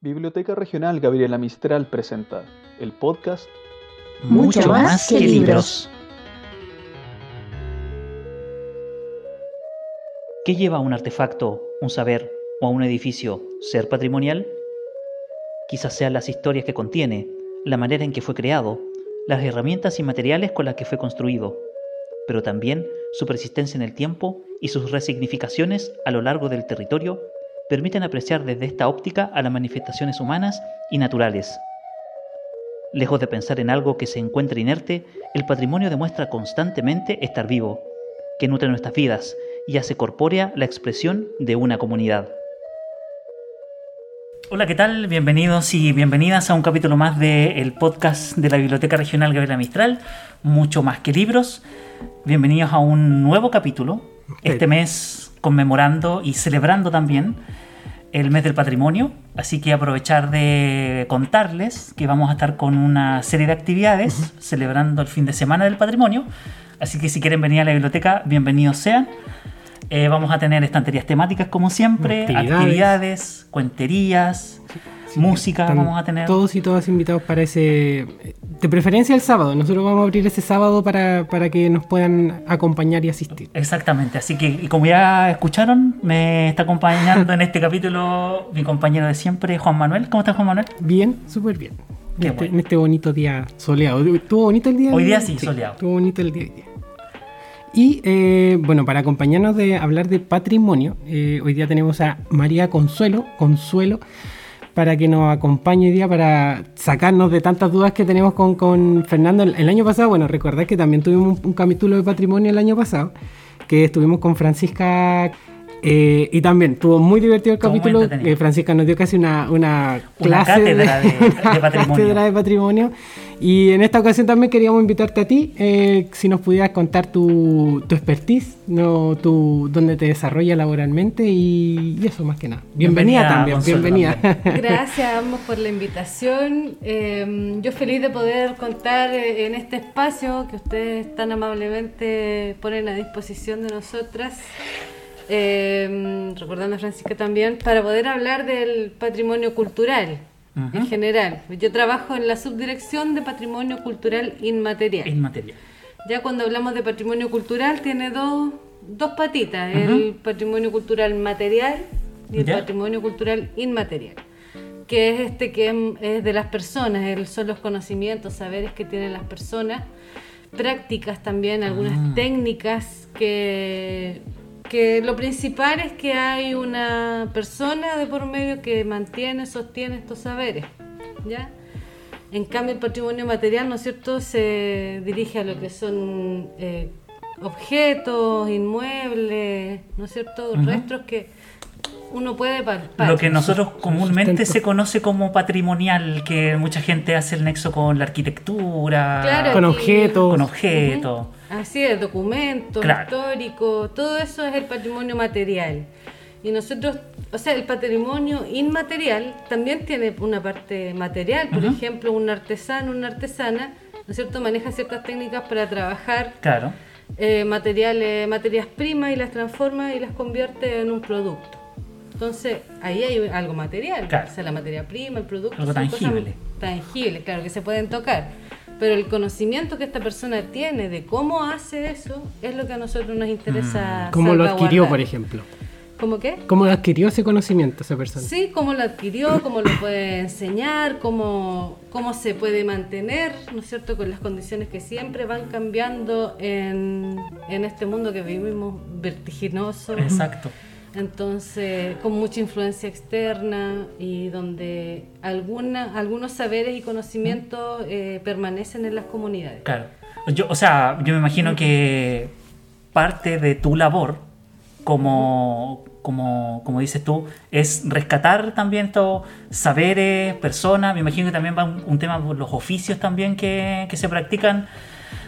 Biblioteca Regional Gabriela Mistral presenta el podcast Mucho más que libros. ¿Qué lleva a un artefacto, un saber o a un edificio ser patrimonial? Quizás sean las historias que contiene, la manera en que fue creado, las herramientas y materiales con las que fue construido, pero también su persistencia en el tiempo y sus resignificaciones a lo largo del territorio permiten apreciar desde esta óptica a las manifestaciones humanas y naturales. Lejos de pensar en algo que se encuentra inerte, el patrimonio demuestra constantemente estar vivo, que nutre nuestras vidas y hace corpórea la expresión de una comunidad. Hola, ¿qué tal? Bienvenidos y bienvenidas a un capítulo más del podcast de la Biblioteca Regional Gabriela Mistral, mucho más que libros. Bienvenidos a un nuevo capítulo, este mes conmemorando y celebrando también el mes del patrimonio, así que aprovechar de contarles que vamos a estar con una serie de actividades celebrando el fin de semana del patrimonio, así que si quieren venir a la biblioteca, bienvenidos sean. Eh, vamos a tener estanterías temáticas como siempre, Actividades. actividades, cuenterías, música, Están vamos a tener... Todos y todas invitados para ese. De preferencia el sábado. Nosotros vamos a abrir ese sábado para, para que nos puedan acompañar y asistir. Exactamente, así que y como ya escucharon, me está acompañando en este capítulo mi compañero de siempre, Juan Manuel. ¿Cómo estás, Juan Manuel? Bien, súper bien. En Qué este, bueno. en este bonito día soleado. ¿Estuvo bonito el día? Hoy día sí, soleado. Estuvo bonito el día hoy día. Y eh, bueno, para acompañarnos de hablar de patrimonio, eh, hoy día tenemos a María Consuelo, Consuelo, para que nos acompañe hoy día para sacarnos de tantas dudas que tenemos con, con Fernando. El, año pasado, bueno, recordad que también tuvimos un, un capítulo de patrimonio el año pasado, que estuvimos con Francisca. Eh, y también estuvo muy divertido el capítulo. eh, Francisca nos dio casi una, una Una clase cátedra de- de una patrimonio. cátedra de patrimonio. Y en esta ocasión también queríamos invitarte a ti, eh, si nos pudieras contar tu, tu expertise, no, tu, dónde te desarrollas laboralmente y, y eso más que nada. Bienvenida, Bienvenida, también, Consuelo, bienvenida. Gracias a ambos por la invitación. Eh, yo feliz de poder contar eh, en este espacio que ustedes tan amablemente ponen a disposición de nosotras. Eh, recordando a Francisca también, para poder hablar del patrimonio cultural en general. Yo trabajo en la subdirección de patrimonio cultural inmaterial. Inmaterial. Ya cuando hablamos de patrimonio cultural tiene dos, dos patitas, el patrimonio cultural material y el Ya. patrimonio cultural inmaterial, que es este que em- es de las personas, son los conocimientos, saberes que tienen las personas, prácticas también, algunas Ah. técnicas que, que lo principal es que hay una persona de por medio que mantiene, sostiene estos saberes, ¿ya? En cambio, el patrimonio material, ¿no es cierto?, se dirige a lo que son eh, objetos, inmuebles, ¿no es cierto?, Ujú. restos que uno puede palpar. Lo que nosotros comúnmente Sustento. se conoce como patrimonial, que mucha gente hace el nexo con la arquitectura, Claro. Con objetos. con objetos. Así es, documentos Claro. históricos, todo eso es el patrimonio material. Y nosotros, o sea, el patrimonio inmaterial también tiene una parte material. Por ejemplo, un artesano, una artesana, ¿no es cierto?, maneja ciertas técnicas para trabajar Claro. eh, materiales, materias primas y las transforma y las convierte en un producto. Entonces, ahí hay algo material, Claro. o sea, la materia prima, el producto, Algo son cosas tangible. tangibles, claro, que se pueden tocar. Pero el conocimiento que esta persona tiene de cómo hace eso es lo que a nosotros nos interesa. ¿Cómo lo adquirió, por ejemplo? ¿Cómo qué? ¿Cómo lo adquirió ese conocimiento esa persona? Sí, cómo lo adquirió, cómo lo puede enseñar, cómo, cómo se puede mantener, ¿no es cierto?, con las condiciones que siempre van cambiando en, en este mundo que vivimos vertiginoso. Exacto. Entonces, con mucha influencia externa y donde alguna, algunos saberes y conocimientos eh, permanecen en las comunidades. Claro. Yo, o sea, yo me imagino que parte de tu labor, como, como, como dices tú, es rescatar también estos saberes, personas. Me imagino que también va un, un tema por los oficios también que, que se practican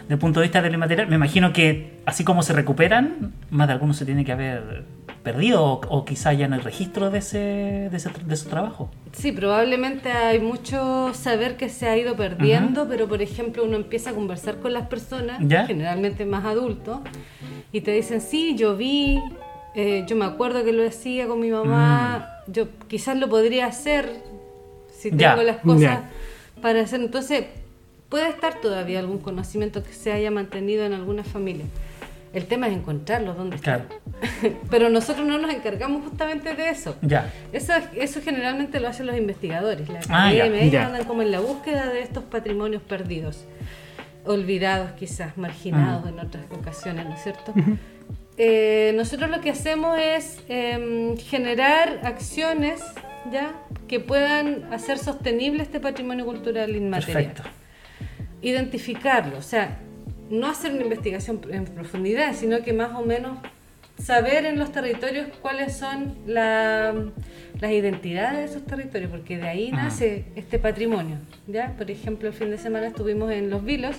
desde el punto de vista del material. Me imagino que así como se recuperan, más de algunos se tiene que haber perdido o, o quizá ya no hay registro de ese, de ese, de ese trabajo. Sí, probablemente hay mucho saber que se ha ido perdiendo, pero por ejemplo uno empieza a conversar con las personas, ¿Ya? generalmente más adultos, y te dicen, sí, yo vi, eh, yo me acuerdo que lo hacía con mi mamá, yo quizás lo podría hacer, si Ya. tengo las cosas Ya. para hacer. Entonces, puede estar todavía algún conocimiento que se haya mantenido en alguna familia. El tema es encontrarlos, dónde están. Pero nosotros no nos encargamos justamente de eso. Ya. Eso, eso generalmente lo hacen los investigadores. La Ah, ya. academia, ellos Ya. andan como en la búsqueda de estos patrimonios perdidos, olvidados quizás, marginados en otras ocasiones, ¿no es cierto? Eh, nosotros lo que hacemos es em, generar acciones ya que puedan hacer sostenible este patrimonio cultural inmaterial Perfecto. identificarlo, o sea, no hacer una investigación en profundidad, sino que más o menos saber en los territorios cuáles son la- las identidades de esos territorios, porque de ahí nace este patrimonio. ¿ya? Por ejemplo, el fin de semana estuvimos en Los Vilos,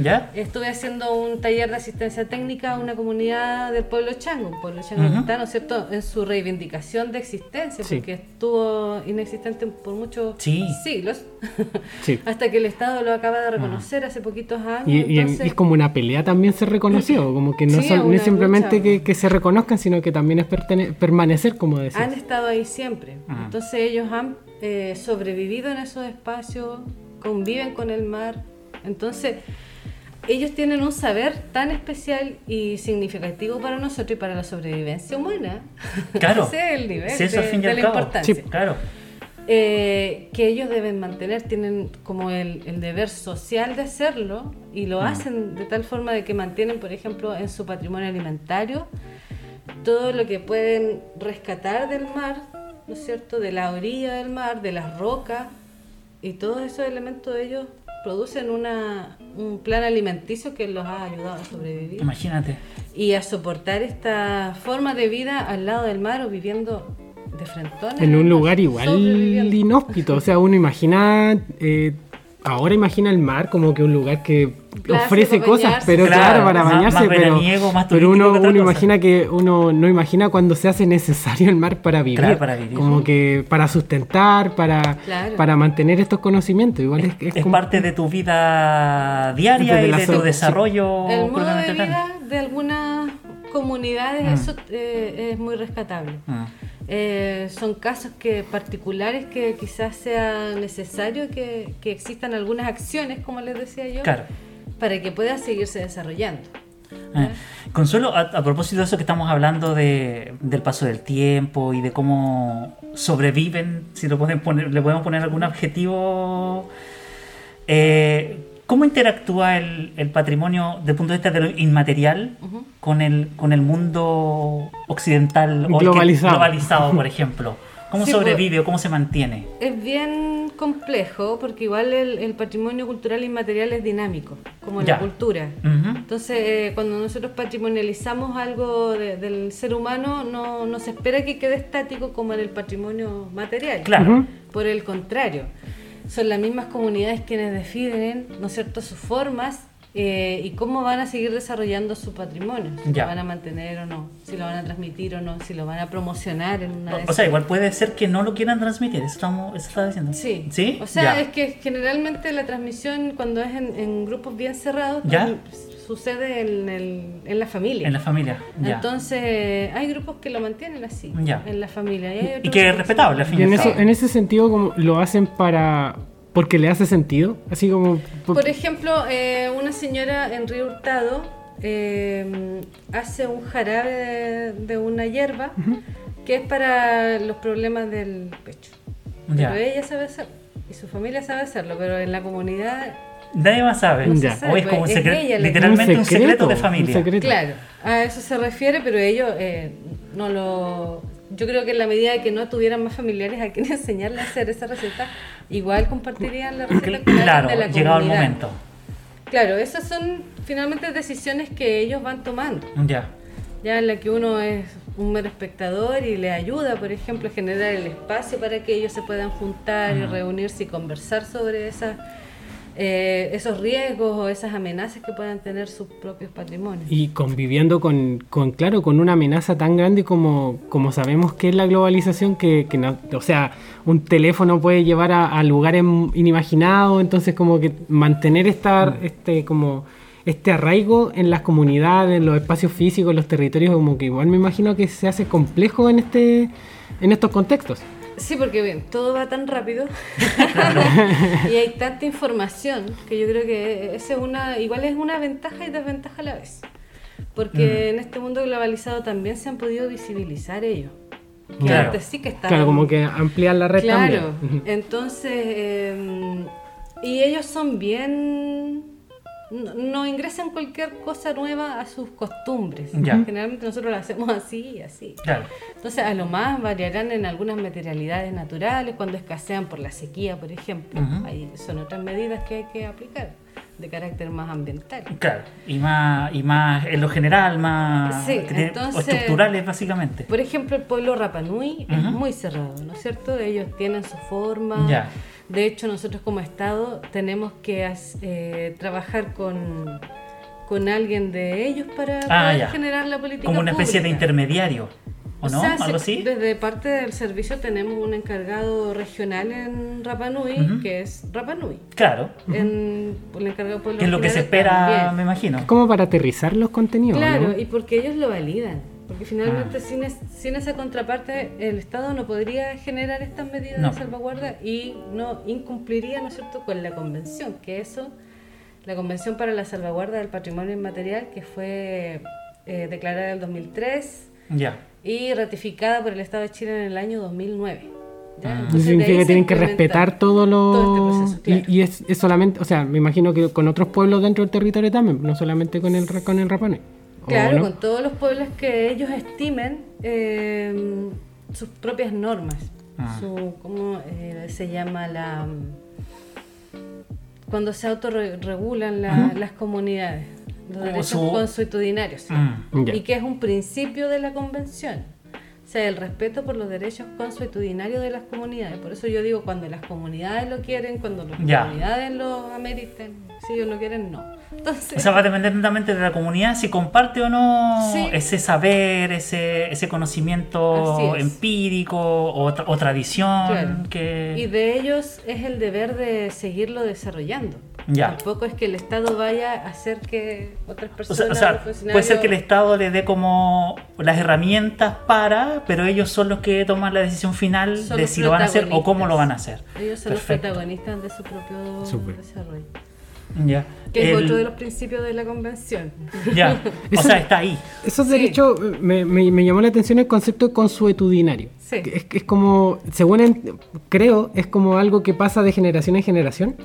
¿Ya? estuve haciendo un taller de asistencia técnica a una comunidad del pueblo chango, un pueblo chango Ujú. que está, ¿no es cierto?, en su reivindicación de existencia, Sí. porque estuvo inexistente por muchos Sí. siglos. Sí. Hasta que el Estado lo acaba de reconocer hace poquitos años. Y, y en- entonces- es como una pelea también ser reconocido, como que no, son- no es simplemente lucha. que, que se reconozcan, sino que también es permanecer, como decía. han estado ahí siempre. Ah. Entonces ellos han eh, sobrevivido en esos espacios, conviven con el mar. Entonces ellos tienen un saber tan especial y significativo para nosotros y para la sobrevivencia humana. Claro. Ese es el nivel Sí, eso de, de la cabo. importancia. Sí. Claro. eh, que ellos deben mantener, tienen como el, el deber social de hacerlo y lo Mm. hacen de tal forma de que mantienen, por ejemplo, en su patrimonio alimentario todo lo que pueden rescatar del mar, ¿no es cierto?, de la orilla del mar, de las rocas y todos esos elementos de ellos producen una, un plan alimenticio que los ha ayudado a sobrevivir Imagínate. y a soportar esta forma de vida al lado del mar o viviendo de frente en un lugar igual inhóspito. O sea, uno imagina, eh, ahora imagina el mar como que un lugar que Claro, ofrece cosas, pero Claro, claro, para más- bañarse, más pero, veraniego, más pero uno, uno imagina que uno no imagina cuando se hace necesario el mar para vivir. Claro, para vivir. Como que para sustentar, para, Claro. para mantener estos conocimientos. Igual es, es Es como- parte de tu vida diaria Desde y de tu so- desarrollo El modo de vida de algunas comunidades, Mm. eso eh, es muy rescatable. Mm. Eh, son casos que particulares que quizás sea necesario que, que existan algunas acciones, como les decía yo, Claro. para que pueda seguirse desarrollando. Eh, Consuelo, a, a propósito de eso que estamos hablando de, del paso del tiempo y de cómo sobreviven, si lo pueden poner, le podemos poner algún adjetivo, eh, ¿cómo interactúa el, el patrimonio desde el punto de vista de lo inmaterial Ujú. con, el, con el mundo occidental o el que- Globalizado. globalizado, por ejemplo? ¿Cómo Sí, sobrevive o cómo se mantiene? Es bien complejo porque igual el, el patrimonio cultural inmaterial es dinámico, como Ya. la cultura. Ujú. Entonces, eh, cuando nosotros patrimonializamos algo de- del ser humano, no, no se espera que quede estático como en el patrimonio material. Claro. Ujú. Por el contrario, son las mismas comunidades quienes definen, ¿no es cierto?, sus formas eh, y cómo van a seguir desarrollando su patrimonio, si Ya. lo van a mantener o no, si lo van a transmitir o no, si lo van a promocionar en una O, o sea, igual puede ser que no lo quieran transmitir, eso, estamos, eso está diciendo. Sí. ¿Sí? O sea, Ya. es que generalmente la transmisión cuando es en, en grupos bien cerrados Ya. pues, sucede en, el, en la familia. En la familia. Ya. Entonces, hay grupos que lo mantienen así, Ya. en la familia. Y, hay y otros que es respetable, al fin Y en, eso, ese sentido, como lo hacen para. porque le hace sentido. Así como. por- Por ejemplo, eh, una señora en Río Hurtado eh, hace un jarabe de, de una hierba que es para los problemas del pecho. Ya. Pero ella sabe hacerlo y su familia sabe hacerlo, pero en la comunidad Nadie más sabe. No se sabe, O es como un es secreto, literalmente un secreto, de un familia. secreto. Claro, a eso se refiere, pero ellos eh, no lo... Yo creo que en la medida de que no tuvieran más familiares a quien enseñarle a hacer esa receta, igual compartirían la receta con Claro, de la llegado el momento. Claro, esas son finalmente decisiones que ellos van tomando, Ya. ya en la que uno es un mero espectador y le ayuda, por ejemplo, a generar el espacio para que ellos se puedan juntar y Ujú. reunirse y conversar sobre esas, eh, esos riesgos o esas amenazas que puedan tener sus propios patrimonios. Y conviviendo con, con, claro, con una amenaza tan grande como, como sabemos que es la globalización, que, que no- o sea, un teléfono puede llevar a, a lugares inimaginados, entonces como que mantener esta, este, como este arraigo en las comunidades, en los espacios físicos, en los territorios, como que igual me imagino que se hace complejo en este en estos contextos. Sí, porque bien, todo va tan rápido y hay tanta información que yo creo que esa es una, igual es una ventaja y desventaja a la vez. Porque Mm. en este mundo globalizado también se han podido visibilizar ellos. Que Claro. antes sí que estaban. Claro, como que ampliar la red Claro, también. entonces, eh, y ellos son bien, no, no ingresan cualquier cosa nueva a sus costumbres. Ya. Generalmente nosotros lo hacemos así y así. Claro. Entonces, a lo más variarán en algunas materialidades naturales, cuando escasean por la sequía, por ejemplo. Ujú. Ahí son otras medidas que hay que aplicar, de carácter más ambiental. Claro, y más, y más en lo general, más Sí, entonces- estructurales básicamente. Por ejemplo, el pueblo Rapanui es Ujú. muy cerrado, ¿no es cierto? Ellos tienen su forma. Ya. De hecho, nosotros como Estado tenemos que as- eh, trabajar con, con alguien de ellos para Ah, poder ya. generar la política Como una especie de intermediario, ¿o, O no? sea, Algo sí, así. Desde parte del servicio tenemos un encargado regional en Rapanui, que es Rapanui. Claro, En, el encargado que es lo que se espera, también. me imagino. Es como para aterrizar los contenidos. Claro, ¿no? y porque ellos lo validan. Porque finalmente Ah. sin, es- sin esa contraparte el Estado no podría generar estas medidas No. de salvaguarda y no incumpliría, ¿no es cierto?, con la convención, que eso, la Convención para la Salvaguarda del Patrimonio Inmaterial, que fue eh, declarada en el 2003 Ya. y ratificada por el Estado de Chile en el año 2009. ¿ya? Ah. Entonces, significa que tienen que respetar todo lo... todo este proceso, claro. y, y es, es solamente, o sea, me imagino que con otros pueblos dentro del territorio también, no solamente con el, ra- con el Rapanui. ¿O Claro, no? con todos los pueblos que ellos estimen eh, sus propias normas. Ah. Su, ¿Cómo eh, se llama la. Cuando se autorregulan la- las comunidades, los derechos su- consuetudinarios. Mm. Ya. Y que es un principio de la convención. O sea, el respeto por los derechos consuetudinarios de las comunidades. Por eso yo digo, cuando las comunidades lo quieren, cuando las Ya. comunidades lo ameriten, si ellos lo quieren, no. Entonces, O sea, va a depender netamente de la comunidad si comparte o no Sí. ese saber, ese, ese conocimiento es. empírico o, tra- o tradición Claro. que... Y de ellos es el deber de seguirlo desarrollando. Ya. Tampoco es que el Estado vaya a hacer que otras O personas. sea, o sea, funcionarios- puede ser que el Estado le dé como las herramientas para, pero ellos son los que toman la decisión final Son de si lo van a hacer o cómo lo van a hacer. Ellos son Perfecto. los protagonistas de su propio Súper. desarrollo. Ya. Que es El- otro de los principios de la convención. Ya. O Eso- sea, está ahí. Esos Sí. derechos, eh, me, me- me llamó la atención el concepto de consuetudinario. Sí. Es, que es como, según en- creo, es como algo que pasa de generación en generación.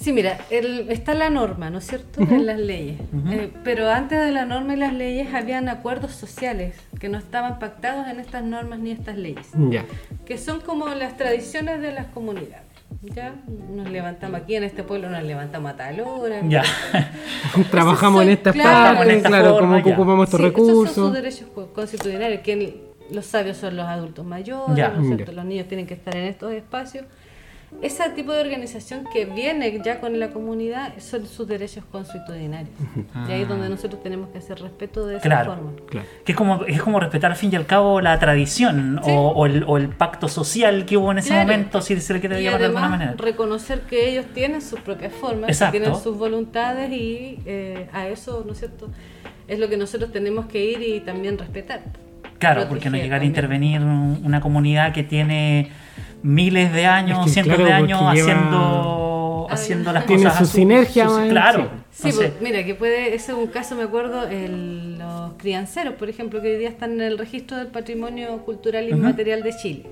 Sí, mira, el- está la norma, ¿no es cierto?, en las leyes. Eh, pero antes de la norma y las leyes habían acuerdos sociales que no estaban pactados en estas normas ni estas leyes. Ya. que son como las tradiciones de las comunidades. ¿ya? Nos levantamos aquí en este pueblo, nos levantamos a tal hora. Ya. Trabajamos en son- esta claro. en ya. ocupamos estos Sí, Esos son recursos. sus derechos co- constitucionales, que los sabios son los adultos mayores, Ya. ¿no es cierto? Ya. los niños tienen que estar en estos espacios. Ese tipo de organización que viene ya con la comunidad son sus derechos constitucionarios. Y ahí es donde nosotros tenemos que hacer respeto de esa Claro. forma. Claro. Que es como, es como respetar al fin y al cabo la tradición Sí. o, o el, o el pacto social que hubo en ese Claro. momento, si se le quiere llamar de alguna manera. reconocer que ellos tienen sus propias formas, que tienen sus voluntades y eh, a eso, ¿no es cierto? Es lo que nosotros tenemos que ir y también respetar. Claro, porque no llegar a también. intervenir un- una comunidad que tiene miles de años, Es que, cientos claro, de años haciendo, haciendo las Tiene cosas. su a su- sinergia, su- claro. Sí, pues, mira, que puede, ese es un caso, me acuerdo, el- los crianceros, por ejemplo, que hoy día están en el registro del patrimonio cultural inmaterial de Chile.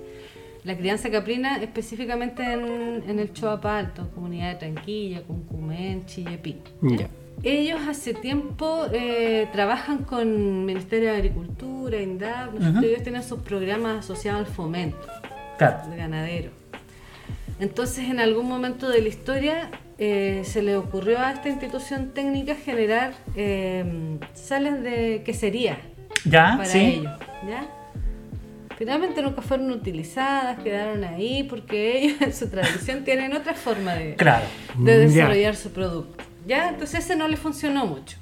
La crianza caprina específicamente en, en el Choapa Alto, comunidad de Tranquilla, Cuncumén, Chillepín. Ya. Ellos hace tiempo eh, trabajan con Ministerio de Agricultura, INDAP. Ujú. ellos tienen sus programas asociados al fomento claro. de ganadero. Entonces, en algún momento de la historia, eh, se le ocurrió a esta institución técnica generar eh, salas de quesería Ya, para sí. ellos. ¿ya? Finalmente nunca fueron utilizadas, quedaron ahí porque ellos en su tradición tienen otra forma de, Claro. de Ya. desarrollar su producto. ¿ya? Entonces ese no le funcionó mucho.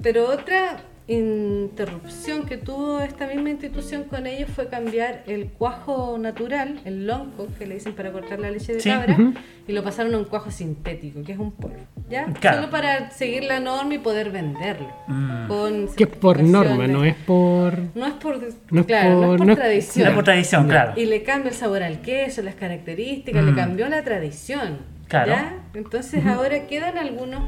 Pero otra interrupción que tuvo esta misma institución con ellos fue cambiar el cuajo natural, el lonco, que le dicen para cortar la leche de Sí. cabra, Ujú. y lo pasaron a un cuajo sintético, que es un polvo. ¿Ya? Claro. Solo para seguir la norma y poder venderlo. Mm. Con Que es por norma, no es por. No es por, no es claro, no por- es por no tradición. No es por tradición, claro. Y le cambia el sabor al queso, las características, Mm. le cambió la tradición. Claro. ¿ya? Entonces ahora quedan algunos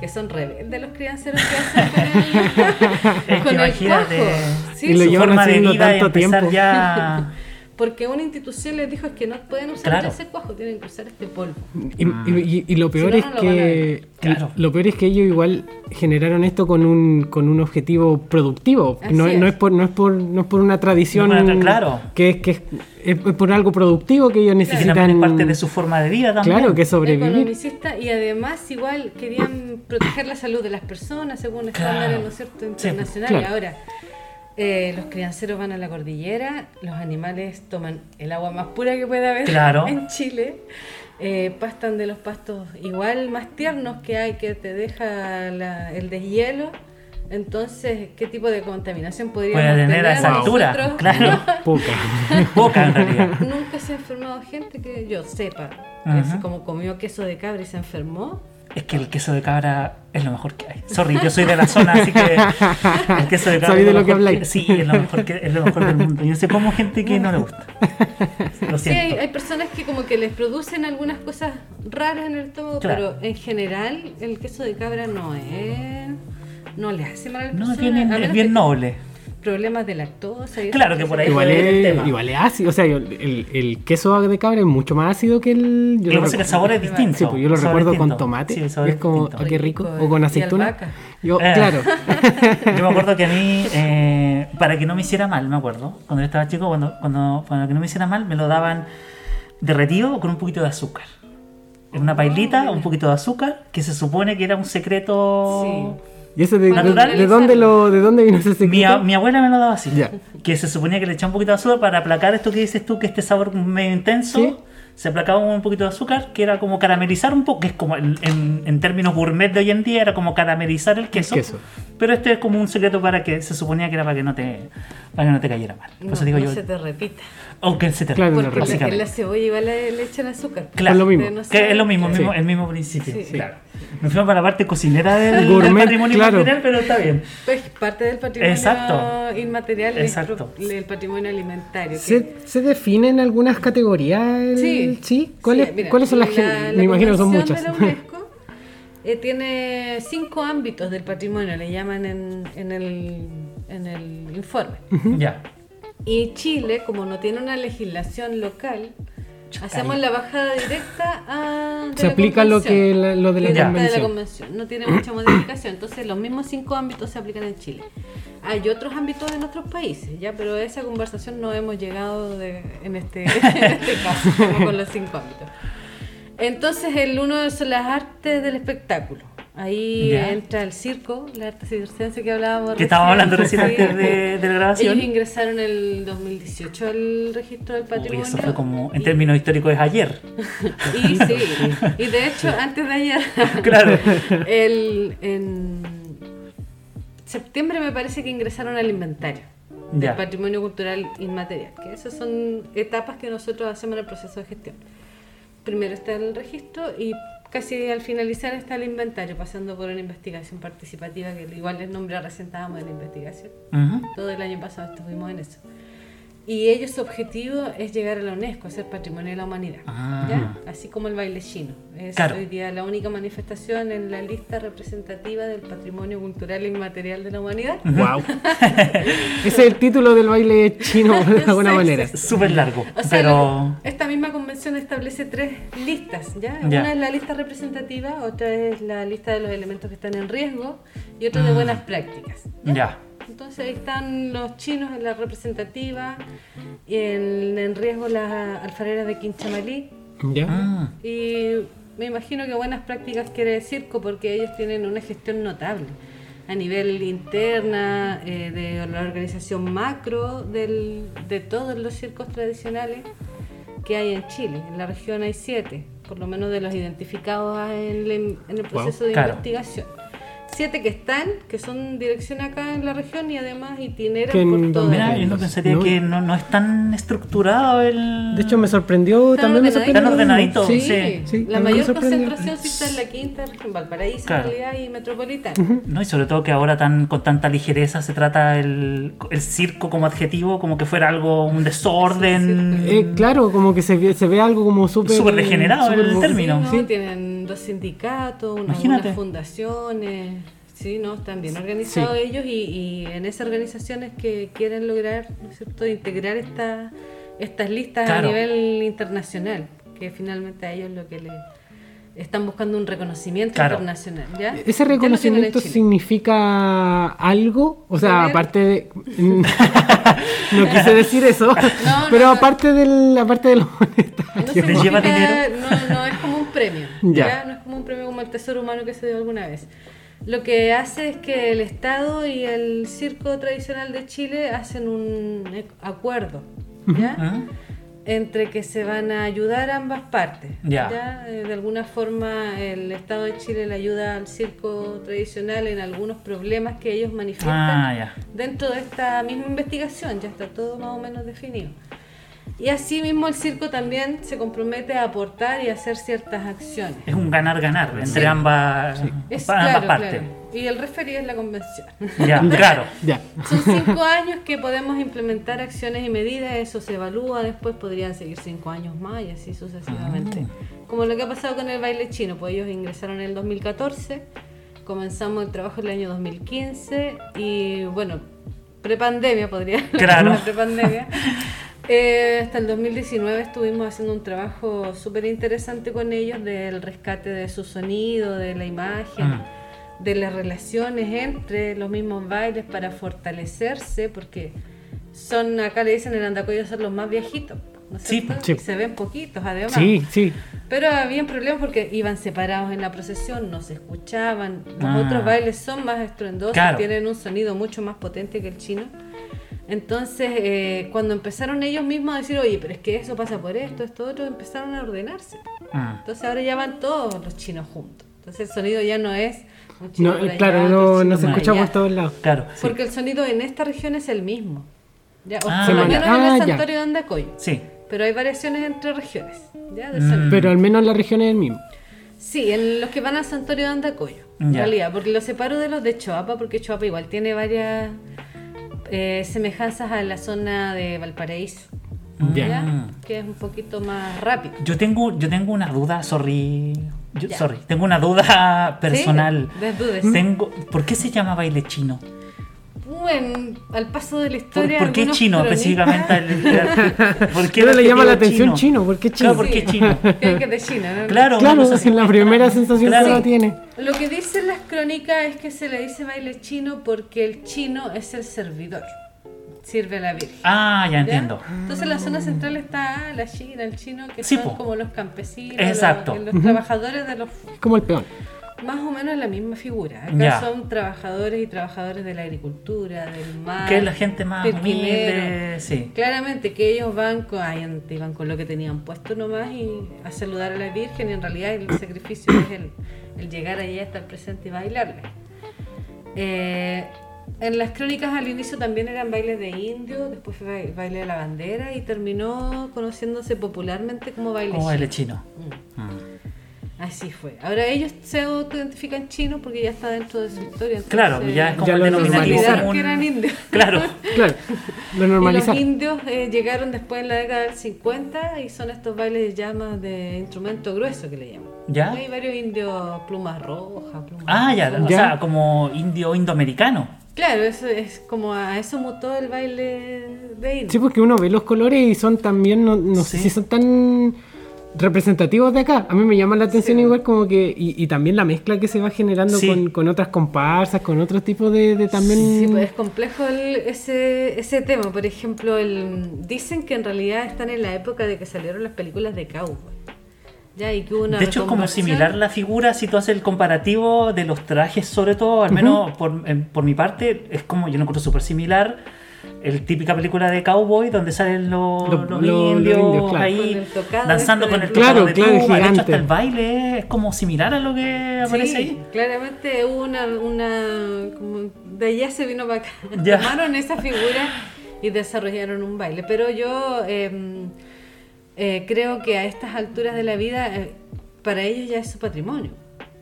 que son rebeldes los crianceros que hacen con el, con el imagínate. cuajo. Sí, Y lo llevan haciendo tanto tiempo. ya Porque una institución les dijo es que no pueden usar Claro. ese cuajo, tienen que usar este polvo. Y, y- y lo peor no, es no lo que. Claro. lo peor es que ellos igual generaron esto con un con un objetivo productivo. No, no es. es por no es por no es por una tradición por claro. que es que es, es por algo productivo que ellos que necesitan. también es parte de su forma de vida también. Claro, que es sobrevivir. Y además igual querían proteger la salud de las personas según Claro. estándares, ¿no es cierto?, Sí, internacionales. claro. Ahora, eh, los crianceros van a la cordillera, los animales toman el agua más pura que puede haber Claro. en Chile, eh, pastan de los pastos igual más tiernos que hay que te deja la- el deshielo. Entonces, ¿qué tipo de contaminación podríamos Puede tener a esa nosotros? altura, claro. Poca. Poca en realidad. Nunca se ha enfermado gente que yo sepa. Así como comió queso de cabra y se enfermó. Es que el queso de cabra es lo mejor que hay. Sorry, yo soy de la zona, así que el queso de cabra Sabéis de lo que habláis. Sí, es lo mejor que es lo mejor del mundo. Yo sé cómo gente que no le gusta. Lo Sí, hay, personas que como que les producen algunas cosas raras en el estómago, Claro. pero en general el queso de cabra no es... No le hace mal a la No, persona, es bien, a es bien que noble. Problemas de lactosa y Claro que por ahí Igual ir el es, tema. igual es ácido, o sea, yo- el, el queso de cabra es mucho más ácido que el. yo Lo que lo pasa es que el sabor es distinto. Sí, pues yo lo recuerdo es con tomate. Sí, sabor es como, distinto. ah, qué rico. O con aceituna. Yo, Eh. claro. Yo me acuerdo que a mí, eh, para que no me hiciera mal, me acuerdo, cuando yo estaba chico, cuando, cuando, para que no me hiciera mal, me lo daban derretido con un poquito de azúcar. En una pailita, un poquito de azúcar, que se supone que era un secreto. ¿Y eso de, de, de dónde lo, de dónde vino ese secreto? Mi, a- mi abuela me lo daba así. Ya. Que se suponía que le echaba un poquito de azúcar para aplacar esto que dices tú, que este sabor medio intenso. Sí. Se aplacaba un poquito de azúcar, que era como caramelizar un poco, que es como en, en- en términos gourmet de hoy en día, era como caramelizar el queso. queso. Pero este es como un secreto para que se suponía que era para que no te, para que no te cayera mal. Por No, eso digo no yo. se te repita. Aunque se te Claro, Porque la- en la cebolla igual le, le echan azúcar. Claro, Es lo mismo. No Que es lo mismo, el Sí. mismo, el mismo principio. Sí. Claro. Nos fuimos para la parte cocinera del, del Gourmet, patrimonio claro. material, pero está bien. Pues parte del patrimonio Exacto. inmaterial es Exacto. el patrimonio alimentario. que- ¿Se, ¿Se definen algunas categorías? el- Sí. ¿Sí? ¿Cuáles, mira, ¿cuáles son las la- gen- la Me imagino que son muchas. de la UNESCO eh, tiene cinco ámbitos del patrimonio, le llaman en, en el, en el informe. Ya. Y Chile, como no tiene una legislación local, hacemos la bajada directa a. de Se la aplica lo que la- lo de la Directa convención. convención. No tiene mucha modificación. Entonces, los mismos cinco ámbitos se aplican en Chile. Hay otros ámbitos en otros países, ya, pero a esa conversación no hemos llegado de- en, este, en este caso, como con los cinco ámbitos. Entonces, el uno son las artes del espectáculo. Ahí entra el circo, la arte circense que hablábamos Que estábamos hablando recién antes de, de la grabación. Ellos ingresaron en el 2018 al registro del Uy, patrimonio. eso fue como, en términos históricos, es ayer. Y sí, y de hecho, antes de ayer, Claro. el, en septiembre me parece que ingresaron al inventario del patrimonio cultural inmaterial, que esas son etapas que nosotros hacemos en el proceso de gestión. Primero está el registro y casi al finalizar está el inventario, pasando por una investigación participativa, que igual les nombré recién estábamos en la investigación. Todo el año pasado estuvimos en eso. Y ellos su objetivo es llegar a la UNESCO, ser patrimonio de la humanidad. Ah. ¿ya? Así como el baile chino. Es Claro. hoy día la única manifestación en la lista representativa del patrimonio cultural inmaterial de la humanidad. Wow. Ese es el título del baile chino, de alguna Sí, manera. sí, Súper largo. O sea, pero. lo- esta misma convención establece tres listas, ¿ya? Ya. Una es la lista representativa, otra es la lista de los elementos que están en riesgo y otra de Mm. buenas prácticas. Ya. Entonces ahí están los chinos en la representativa, y en, en riesgo las alfareras de Quinchamalí. ¿Ya? Ah, Y me imagino que buenas prácticas quiere circo porque ellos tienen una gestión notable a nivel interna, eh, de la organización macro del- de todos los circos tradicionales que hay en Chile. En la región hay siete, por lo menos de los identificados en, la- en el proceso de claro. investigación. Siete que están, que son dirección acá en la región y además itineran Que por en todo. Mira, el yo no pensaría No. que no, no es tan estructurado el. De hecho, me sorprendió, Están también me sorprendió. Están ordenaditos, Sí, sí. sí, la mayor concentración sí está en la quinta región, Valparaíso, Claro. en realidad, y metropolitana. No, y sobre todo que ahora tan con tanta ligereza se trata el, el circo como adjetivo, como que fuera algo, un desorden. Eh, claro, como que se ve, se ve algo como súper... Súper degenerado el súper- término. Sí, ¿no? Sí. Dos sindicatos, una- unas fundaciones, sí, ¿no? Están bien organizados ellos y, y en esas organizaciones que quieren lograr, ¿no es cierto?, integrar esta, estas listas Claro. a nivel internacional, que finalmente a ellos lo que le están buscando un reconocimiento Claro. internacional, lo ¿Ese reconocimiento significa algo? O sea, Tener- aparte de... no quise decir eso, no, pero no. aparte del, aparte de lo No monetario. significa- lleva dinero? No, no es como premio. Ya. Ya. No es como un premio como el tesoro humano que se dio alguna vez. Lo que hace es que el Estado y el circo tradicional de Chile hacen un acuerdo. ¿ya? ¿Ah? entre que se van a ayudar ambas partes. Ya. Eh, De alguna forma el Estado de Chile le ayuda al circo tradicional en algunos problemas que ellos manifiestan Ah, ya. dentro de esta misma investigación, ya está todo más o menos definido. Y así mismo el circo también se compromete a aportar y a hacer ciertas acciones. Es un ganar-ganar entre Sí. ambas, Es ambas claro, partes. claro. Y el referí es la convención. Ya, claro. Ya. Son cinco años que podemos implementar acciones y medidas, eso se evalúa, después podrían seguir cinco años más y así sucesivamente. Como lo que ha pasado con el baile chino, pues ellos ingresaron en el 2014, comenzamos el trabajo en el año 2015 y bueno, prepandemia podría Claro. la prepandemia. Eh, hasta el 2019 estuvimos haciendo un trabajo súper interesante con ellos del rescate de su sonido, de la imagen, Mm. de las relaciones entre los mismos bailes para fortalecerse, porque son, acá le dicen en Andacoyo, son los más viejitos. ¿no Sí, sí. Se ven poquitos además. Sí, sí. Pero habían problemas porque iban separados en la procesión, no se escuchaban. Los Ah. otros bailes son más estruendosos, Claro. tienen un sonido mucho más potente que el chino. Entonces, eh, cuando empezaron ellos mismos a decir, oye, pero es que eso pasa por esto, esto, otro, empezaron a ordenarse. Mm. Entonces ahora ya van todos los chinos juntos. Entonces el sonido ya no es un chino No, allá, claro, no, chino no se por escucha allá. por todos lados. Claro, sí. Porque el sonido en esta región es el mismo. Ya, o Ah. por lo menos ah, en el ya. santuario de Andacoy. Sí. Pero hay variaciones entre regiones. ¿ya? De Mm. Pero al menos la región es el mismo. Sí, en los que van al santuario de Andacoyo, en Ya. realidad, porque los separo de los de Choapa, porque Choapa igual tiene varias eh, semejanzas a la zona de Valparaíso, Ya. ¿ya? Mm. que es un poquito más rápido. Yo tengo, yo tengo una duda, sorry. Yo- Ya. sorry, tengo una duda personal. Sí. Tengo, ¿Por qué se llama baile chino? Bueno, al paso de la ¿Por, historia. por qué chino cronistas- específicamente? el- ¿Por qué ¿Qué le llama la atención chino? ¿Por qué chino? Claro, ¿por qué Sí, chino? creen que es de China, ¿no? Claro, Claro, es la primera sensación Claro. que uno tiene. Lo que dicen las crónicas es que se le dice baile chino porque el chino es el servidor. Sirve a la Virgen. Ah, ya ¿ya? entiendo. Entonces en la zona central está la China, el chino, que Sí, son po. como los campesinos, Exacto. los, los trabajadores de los Como el peón. Más o menos la misma figura. Acá Ya. son trabajadores y trabajadores de la agricultura, del mar. Que es la gente más humilde. Sí. Claramente que ellos van con, ay, con lo que tenían puesto nomás y a saludar a la Virgen y en realidad el sacrificio es el, el llegar allá, estar presente y bailarle. Eh, en las crónicas al inicio también eran bailes de indio, después fue ba- baile de la bandera y terminó conociéndose popularmente como baile Como baile chino. chino. Mm. Mm. Así fue. Ahora ellos se autoidentifican chinos porque ya está dentro de su historia. Claro, ya es como Ya el lo común. que eran indios. Claro. Claro, lo Y los normalizaron. indios eh, llegaron después en la década del 50 y son estos bailes de llamas de instrumento grueso que le llaman. ¿Ya? Hay varios indios plumas rojas, plumas Ah, ya, o Ya. sea, como indio indoamericano. Claro, eso es como a eso mutó el baile de Sí, indio. porque uno ve los colores y son también, no, no sé Sí. si son tan representativos de acá. A mí me llama la atención Sí. igual como que, y, y también la mezcla que se va generando Sí. con, con otras comparsas, con otros tipos de, de también... Sí, pues es complejo el- ese, ese tema. Por ejemplo, el, dicen que en realidad están en la época de que salieron las películas de cowboy. Ya, y que una de hecho, es como similar la figura si tú haces el comparativo de los trajes, sobre todo, al menos por, en- por mi parte, es como yo lo encuentro súper similar el típica película de cowboy donde salen los, Los- los los- los indios, indios, claro. ahí Con el tocado danzando con el tocado Claro, de claro, tuba. De hecho, gigante. hasta el baile es como similar a lo que aparece Sí, ahí. claramente hubo una, una como de allá se vino para acá. Ya. Tomaron esa figura y desarrollaron un baile. Pero yo eh, eh, creo que a estas alturas de la vida, eh, para ellos ya es su patrimonio.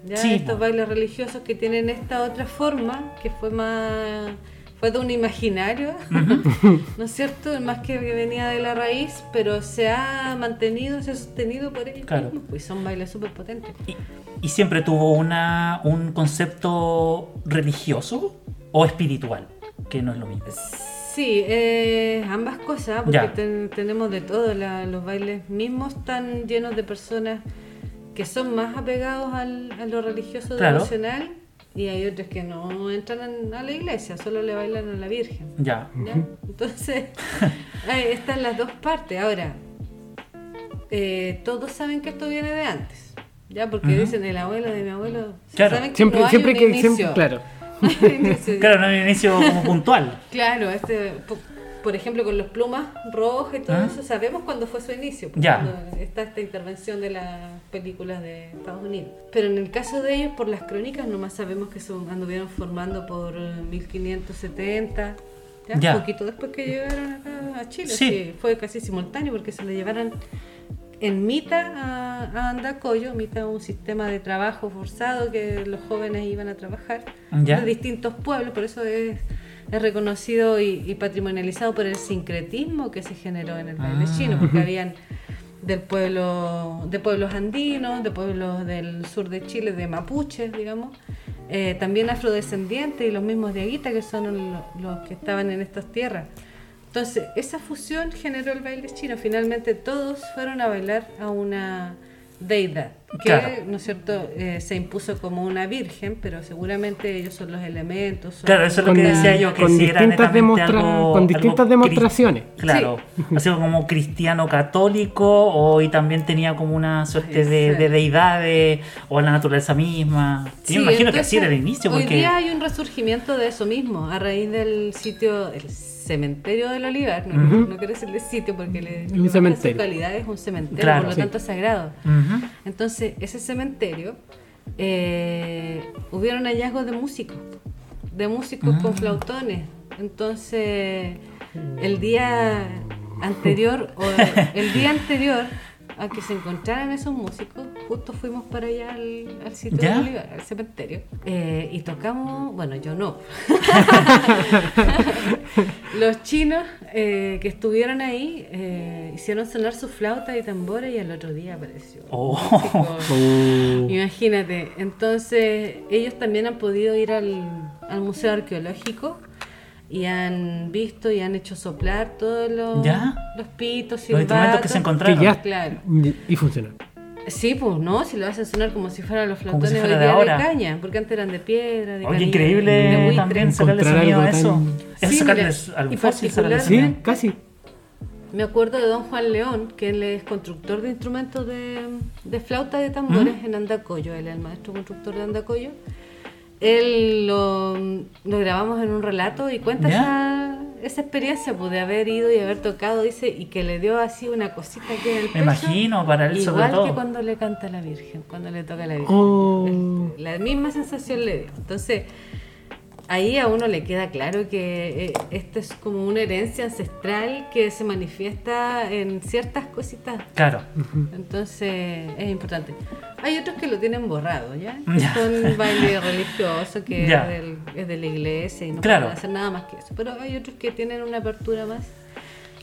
Ya Sí, estos bailes religiosos que tienen esta otra forma, que fue más fue de un imaginario, ¿no es cierto? Más que venía de la raíz, pero se ha mantenido, se ha sostenido por ellos Claro. mismos, pues son bailes súper potentes. Y, y siempre tuvo una, un concepto religioso o espiritual, que no es lo mismo. Sí, eh, ambas cosas, porque ten- tenemos de todo. la- los bailes mismos están llenos de personas que son más apegados al, a lo religioso Claro. devocional y hay otros que no entran en- a la iglesia, solo le bailan a la Virgen. Ya. ¿ya? Entonces, están las dos partes. Ahora, eh, todos saben que esto viene de antes, ¿ya? Porque dicen el abuelo de mi abuelo. Claro. saben que Siempre, no hay siempre un que. inicio. Siempre, claro. Inicio. Claro, no hay un inicio como puntual. Claro, este, por ejemplo, con los plumas rojas y todo Ah. eso, sabemos cuándo fue su inicio, pues, Ya. cuando está esta intervención de las películas de Estados Unidos. Pero en el caso de ellos, por las crónicas, nomás sabemos que son, anduvieron formando por eh, 1570, ¿ya? Ya. un poquito después que llegaron acá a Chile. Sí. sí, fue casi simultáneo porque se le llevaron en Mita a, a Andacoyo, Mita un sistema de trabajo forzado que los jóvenes iban a trabajar Ya. de distintos pueblos, por eso es, es reconocido y, y patrimonializado por el sincretismo que se generó en el baile Ah. chino, porque habían del pueblo, de pueblos andinos, de pueblos del sur de Chile, de mapuches, digamos, eh, también afrodescendientes y los mismos de Aguita, que son lo- los que estaban en estas tierras. Entonces, esa fusión generó el baile chino. Finalmente todos fueron a bailar a una deidad, que, Claro. ¿no es cierto?, Eh, se impuso como una virgen, pero seguramente ellos son los elementos. son- Claro, eso es lo que Con- decía yo, que con si era distintas netamente demostra- algo- con distintas demostraciones. Claro, así como cristiano católico o y también tenía como una suerte de, de deidades o la naturaleza misma. Sí, yo me imagino que así entonces, era el inicio Hoy porque día hay un resurgimiento de eso mismo, a raíz del sitio, el cementerio del Olivar. No, Ujú. no quiero decirle sitio porque le, Un le baja cementerio. su calidad, es un cementerio, Claro, por lo sí. tanto es sagrado. Ujú. Entonces, ese cementerio, eh, hubieron hallazgos de músicos, de músicos Ah. con flautones. Entonces, el día anterior, o el día anterior a que se encontraran esos músicos, justo fuimos para allá al, al sitio ¿Ya? de Olivar, al cementerio, eh, y tocamos, bueno, yo no. Los chinos eh, que estuvieron ahí eh, hicieron sonar su flauta y tambores y al otro día apareció. Oh. Uh, Imagínate, entonces ellos también han podido ir al, al Museo Arqueológico y han visto y han hecho soplar todos los, ¿Ya? los pitos, Los instrumentos que se silbatos. que encontraron. ya. Claro. Y funciona. Sí, pues no, si lo hacen sonar como si fueran los Como flautones si fuera de ahora. de caña, porque antes eran de piedra, de Oye, canilla, increíble de también sacarle sonido a eso. tan- Es Sí, y fósil, sacarle Sí, sonido. casi. Me acuerdo de don Juan León, que él es constructor de instrumentos de, de flauta de tambores ¿Mm? en Andacoyo, él es el maestro constructor de Andacoyo. Él lo, lo grabamos en un relato y cuenta esa, esa experiencia pues, de haber ido y haber tocado, dice, y que le dio así una cosita aquí en el Me pecho. imagino, para él sobre Igual todo. que cuando le canta a la Virgen, cuando le toca a la Virgen. Oh. La misma sensación le dio. Entonces, ahí a uno le queda claro que eh, esto es como una herencia ancestral que se manifiesta en ciertas cositas. Claro. Entonces, es importante. Hay otros que lo tienen borrado, ¿ya? Ya. Son baile religioso que es, del- es de la iglesia y no Claro. pueden hacer nada más que eso. Pero hay otros que tienen una apertura más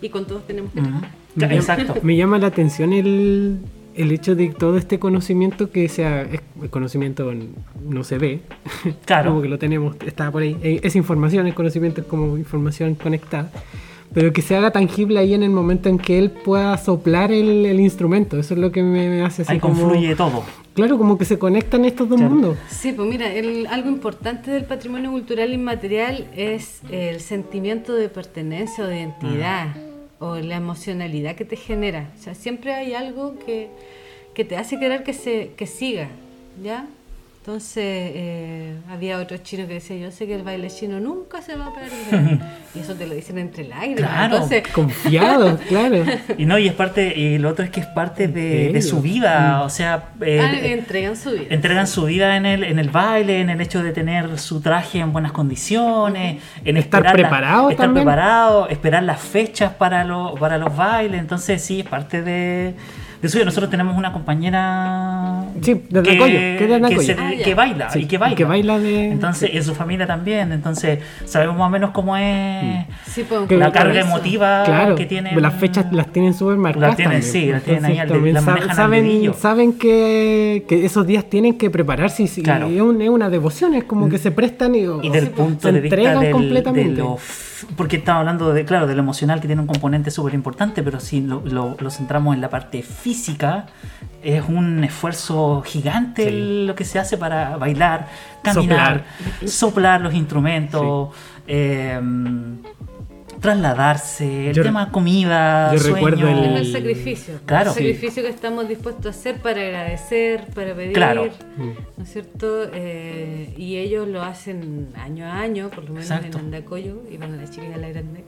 y con todos tenemos que trabajar. Exacto. Me llama la atención el, el hecho de todo este conocimiento que sea. Es, el conocimiento no se ve. Claro. como que lo tenemos, está por ahí. Eh, Es información, el conocimiento es como información conectada. Pero que se haga tangible ahí en el momento en que él pueda soplar el, el instrumento. Eso es lo que me, me hace así Ahí como. confluye todo. Claro, como que se conectan estos dos Claro. mundos. Sí, pues mira, el- algo importante del patrimonio cultural inmaterial es el sentimiento de pertenencia o de identidad o la emocionalidad que te genera. O sea, siempre hay algo que, que te hace querer que se que siga, ¿ya? Entonces eh, había otro chino que decía, yo sé que el baile chino nunca se va a perder. y eso te lo dicen entre lágrimas. Claro. Entonces, Confiado, claro. Y no, y es parte, y lo otro es que es parte de, de su vida, o sea, eh, ah, de- entregan su vida. entregan su vida en el, en el baile, en el hecho de tener su traje en buenas condiciones, en Estar la- preparado estar también. preparado, esperar las fechas para, lo- para los bailes, entonces sí, es parte de, de su vida. Nosotros tenemos una compañera Sí, de que es de Andacollo. se- Ah, que baila, Sí, y que baila. y que baila de- Entonces, en su familia también, entonces sabemos más o menos cómo es Sí, pues, Que- la carga eso. emotiva Claro, que tienen. las fechas las tienen súper marcadas. Las tienen, también, sí, pues. las tienen ahí al de- también las sab- manejan al saben, saben que, que esos días tienen que prepararse y, y Claro. es, un- es una devoción, es como que se prestan y, Y del se punto de vista entregan del, completamente. de lo porque estaba hablando de claro de lo emocional que tiene un componente súper importante pero si lo, lo- lo centramos en la parte física es un esfuerzo gigante Sí. el- lo que se hace para bailar caminar soplar, los instrumentos eh, trasladarse el Yo- tema comida yo sueño recuerdo el- Es el sacrificio. Claro. El sacrificio que estamos dispuestos a hacer para agradecer, para pedir. Claro. ¿No es cierto? Eh, y ellos lo hacen año a año, por lo menos Exacto. en Andacoyo, y van a la chica y a la grande.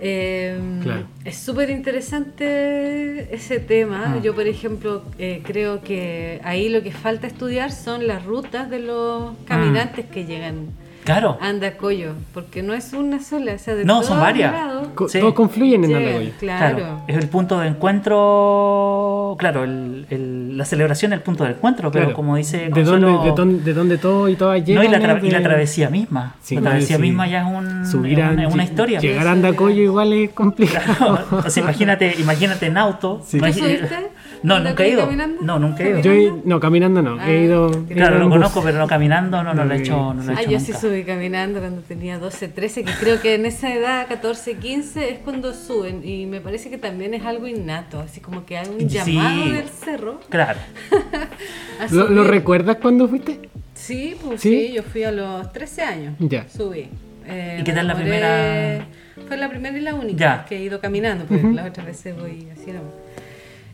Eh, Claro. Es súper interesante ese tema. Ah. Yo, por ejemplo, eh, creo que ahí lo que falta estudiar son las rutas de los Ah. caminantes que llegan claro a Andacoyo, porque no es una sola, o sea, de No, son varias. lados Co- Sí. Todos confluyen en llegan, Andacollo. Claro. es el punto de encuentro claro el- el- la celebración es el punto de encuentro pero Claro. como dice de Consuelo, dónde, de, dónde, de dónde todo y todas No, llegan. y la, tra- es y la de- travesía misma. Sí, la travesía sí. misma ya es, un, Subir es a- una, es una lle- historia. Llegar a Andacollo igual es complicado. o sea, imagínate, imagínate en auto. Sí. imagi- ¿Tú subiste? No, ¿Andacollo nunca he ido. caminando? No, nunca he ido. Yo he- no, caminando no. Ah, he ido. he Claro, ido lo conozco, bus. pero no caminando, no, no lo he hecho, no lo he Ah, hecho yo sí subí caminando cuando tenía 12, 13, que creo que en esa edad, 14, 15, es cuando suben. Y me parece que también es algo innato, así como que hay un Sí. llamado del cerro. Claro. ¿Lo, recuerdas cuando fuiste? Sí, pues ¿Sí? sí, yo fui a los 13 años. Ya. Subí. Eh, ¿Y qué tal la primera? Fue la primera y la única Ya. que he ido caminando, porque las otras veces voy así.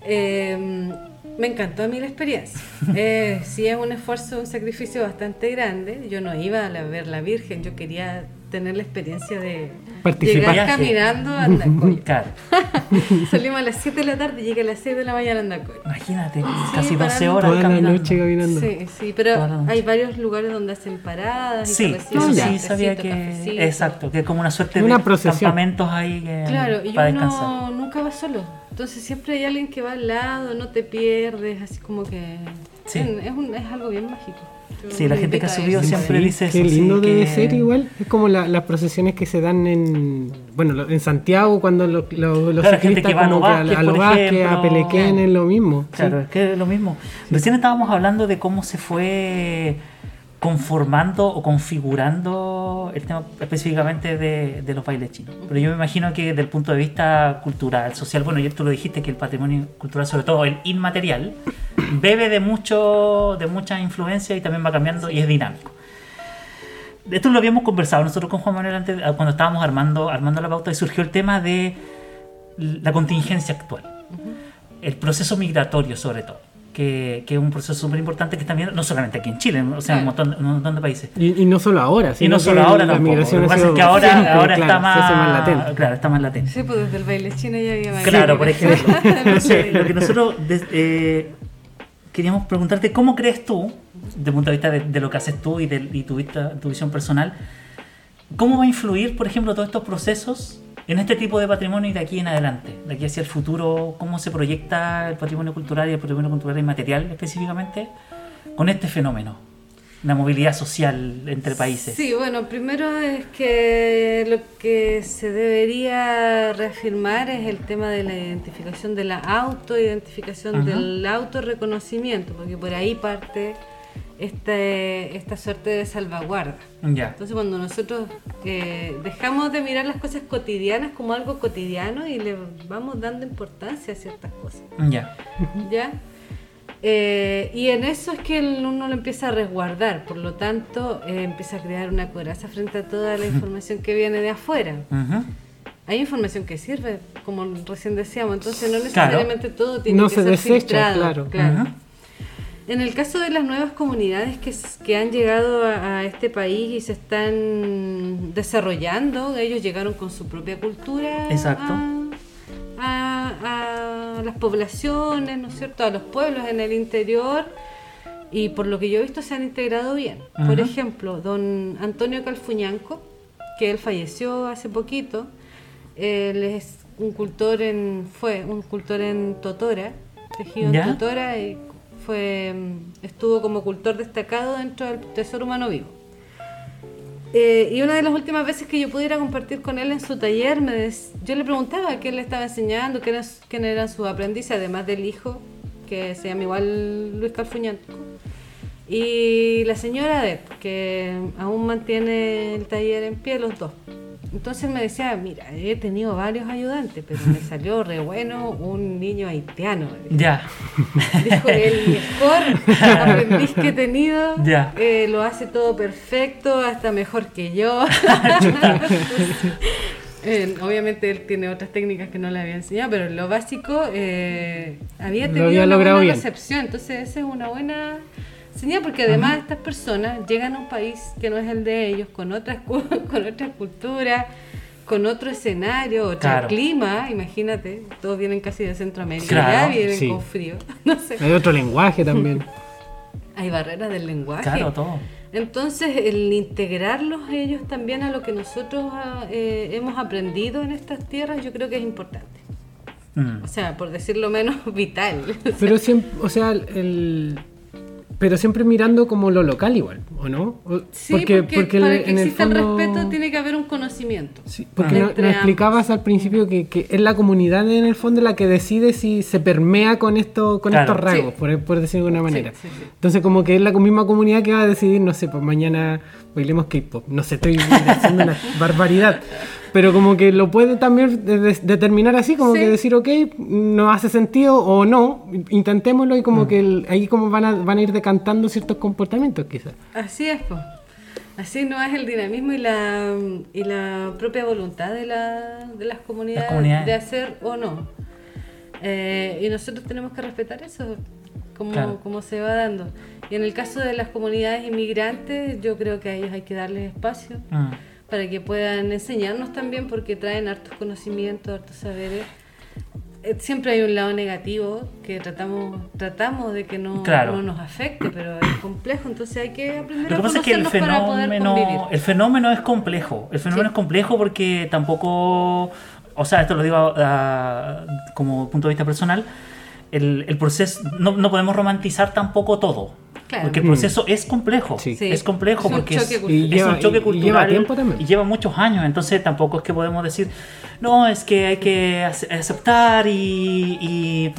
Eh, me encantó a mí la experiencia. Eh, sí, es un esfuerzo, un sacrificio bastante grande. Yo no iba a ver la Virgen, yo quería tener la experiencia de Participar. llegar caminando a Andacoyo. Claro. Salimos a las 7 de la tarde y llegué a las 6 de la mañana a Andacoyo. Imagínate, casi 12 parando. horas Toda la caminando. noche caminando. Sí, sí, pero la hay varios lugares donde hacen paradas y Sí, eso sí sabía que. cafecito. Exacto, que es como una suerte Una de procesión. campamentos ahí que, Claro, y para descansar. uno nunca va solo. Entonces siempre hay alguien que va al lado, no te pierdes, así como que Sí. es, es un- es algo bien mágico. Yo Sí, la gente que ha subido eso. siempre Sí, dice Qué eso, sí, lindo debe que- ser igual. Es como la- las procesiones que se dan en bueno lo- en Santiago cuando lo- lo- los Claro, gente que va a como a, Vázquez, a los por Vázquez, a. Pelequén es lo mismo. sí. Claro, es que es lo mismo. Recién estábamos hablando de cómo se fue conformando o configurando el tema específicamente de, de los bailes chinos. Pero yo me imagino que desde el punto de vista cultural, social, bueno, ya tú lo dijiste que el patrimonio cultural, sobre todo el inmaterial, bebe de mucho, de mucha influencia y también va cambiando y es dinámico. Esto lo habíamos conversado nosotros con Juan Manuel antes, ah, cuando estábamos armando, armando la pauta y surgió el tema de la contingencia actual. El proceso migratorio sobre todo, que, que es un proceso súper importante que también, no solamente aquí en Chile, o sea, en un montón, un montón de países. Y, y no solo ahora, Y sino no que solo ahora la tampoco. migración Lo que pasa es que ahora, siempre, ahora claro, está, se hace más, más latente. Claro, está más latente. Sí, pues desde el baile chino ya había más Claro, por ejemplo. Entonces, lo que nosotros eh, queríamos preguntarte, ¿cómo crees tú, desde el punto de vista de, de lo que haces tú y de y tu, vista- tu visión personal, cómo va a influir, por ejemplo, todos estos procesos en este tipo de patrimonio y de aquí en adelante, de aquí hacia el futuro, cómo se proyecta el patrimonio cultural y el patrimonio cultural inmaterial específicamente con este fenómeno, la movilidad social entre países? Sí, bueno, primero es que lo que se debería reafirmar es el tema de la identificación de la autoidentificación, Ajá. del autorreconocimiento, porque por ahí parte este, esta suerte de salvaguarda. Ya. Entonces cuando nosotros eh, dejamos de mirar las cosas cotidianas como algo cotidiano y le vamos dando importancia a ciertas cosas, Ya. ¿ya? Eh, y en eso es que uno lo empieza a resguardar, por lo tanto eh, empieza a crear una coraza frente a toda la información que viene de afuera. Hay información que sirve, como recién decíamos, entonces no necesariamente todo tiene No que se ser desecha, filtrado. claro. Ajá. En el caso de las nuevas comunidades que, que han llegado a, a este país y se están desarrollando, ellos llegaron con su propia cultura Exacto. A, a- a las poblaciones, ¿no es cierto? A los pueblos en el interior y por lo que yo he visto se han integrado bien. Por ejemplo, don Antonio Calfuñanco, que él falleció hace poquito, él es un cultor en, fue un cultor en Totora, tejido ¿Ya? en Totora y fue, estuvo como cultor destacado dentro del Tesoro Humano Vivo. Eh, y una de las últimas veces que yo pudiera compartir con él en su taller, me yo le preguntaba qué le estaba enseñando, quién, es- quién eran sus aprendices, además del hijo, que se llama igual Luis Calfuñanco, y la señora de que aún mantiene el taller en pie, los dos. Entonces me decía, mira, he tenido varios ayudantes, pero me salió re bueno un niño haitiano. Ya. Dijo, el mejor aprendiz que he tenido, Ya. eh, lo hace todo perfecto, hasta mejor que yo. Eh, obviamente él tiene otras técnicas que no le había enseñado, pero lo básico eh, había Lo tenido había una buena bien. recepción. Entonces esa es una buena señal porque además estas personas llegan a un país que no es el de ellos, con otras con otra cultura, con otro escenario, otro Claro. clima, imagínate, todos vienen casi de Centroamérica, Claro, ya vienen sí. con frío, no sé. Hay otro lenguaje también. Hay barreras del lenguaje. Claro, todo. Entonces, el integrarlos ellos también a lo que nosotros ah, eh, hemos aprendido en estas tierras, yo creo que es importante. Mm. O sea, por decirlo menos, vital. Pero siempre, o sea, el, pero siempre mirando como lo local igual, ¿o no? O- Sí, porque, para el- que en el exista el, fondo- respeto tiene que haber un conocimiento. Sí, porque no- nos ambos. explicabas al principio que, que es la comunidad en el fondo la que decide si se permea con esto con Claro. estos rasgos, Sí. por, por decirlo de alguna manera. sí, sí. Entonces como que es la misma comunidad que va a decidir, no sé, pues mañana bailemos K-pop, no sé, estoy haciendo una barbaridad. Pero como que lo puede también de- de- determinar así, como Sí. que decir, ok, no hace sentido o no, intentémoslo y Mm. como que el- ahí como van a, van a ir decantando ciertos comportamientos quizás. Así es, pues. Así no es el dinamismo y la, y la propia voluntad de, la, de las comunidades, comunidades. de hacer o no. Eh, y nosotros tenemos que respetar eso, como, Claro. como se va dando. Y en el caso de las comunidades inmigrantes, yo creo que a ellos hay que darles espacio Mm. para que puedan enseñarnos también, porque traen hartos conocimientos, hartos saberes. Eh, Siempre hay un lado negativo que tratamos tratamos de que no, Claro. no nos afecte, pero es complejo, entonces hay que aprender Lo que a pasa es que el conocernos para poder convivir. fenómeno, el fenómeno es complejo. El fenómeno Sí. es complejo porque tampoco, o sea, esto lo digo ah, como punto de vista personal, el, el proceso, no, no podemos romantizar tampoco todo. Claro. Porque el proceso es complejo. Sí. Es complejo Es un porque choque es, cultural. Y es lleva- un choque y- y cultural lleva tiempo también. y lleva muchos años. Entonces tampoco es que podemos decir, no, es que hay que ace- aceptar y, y,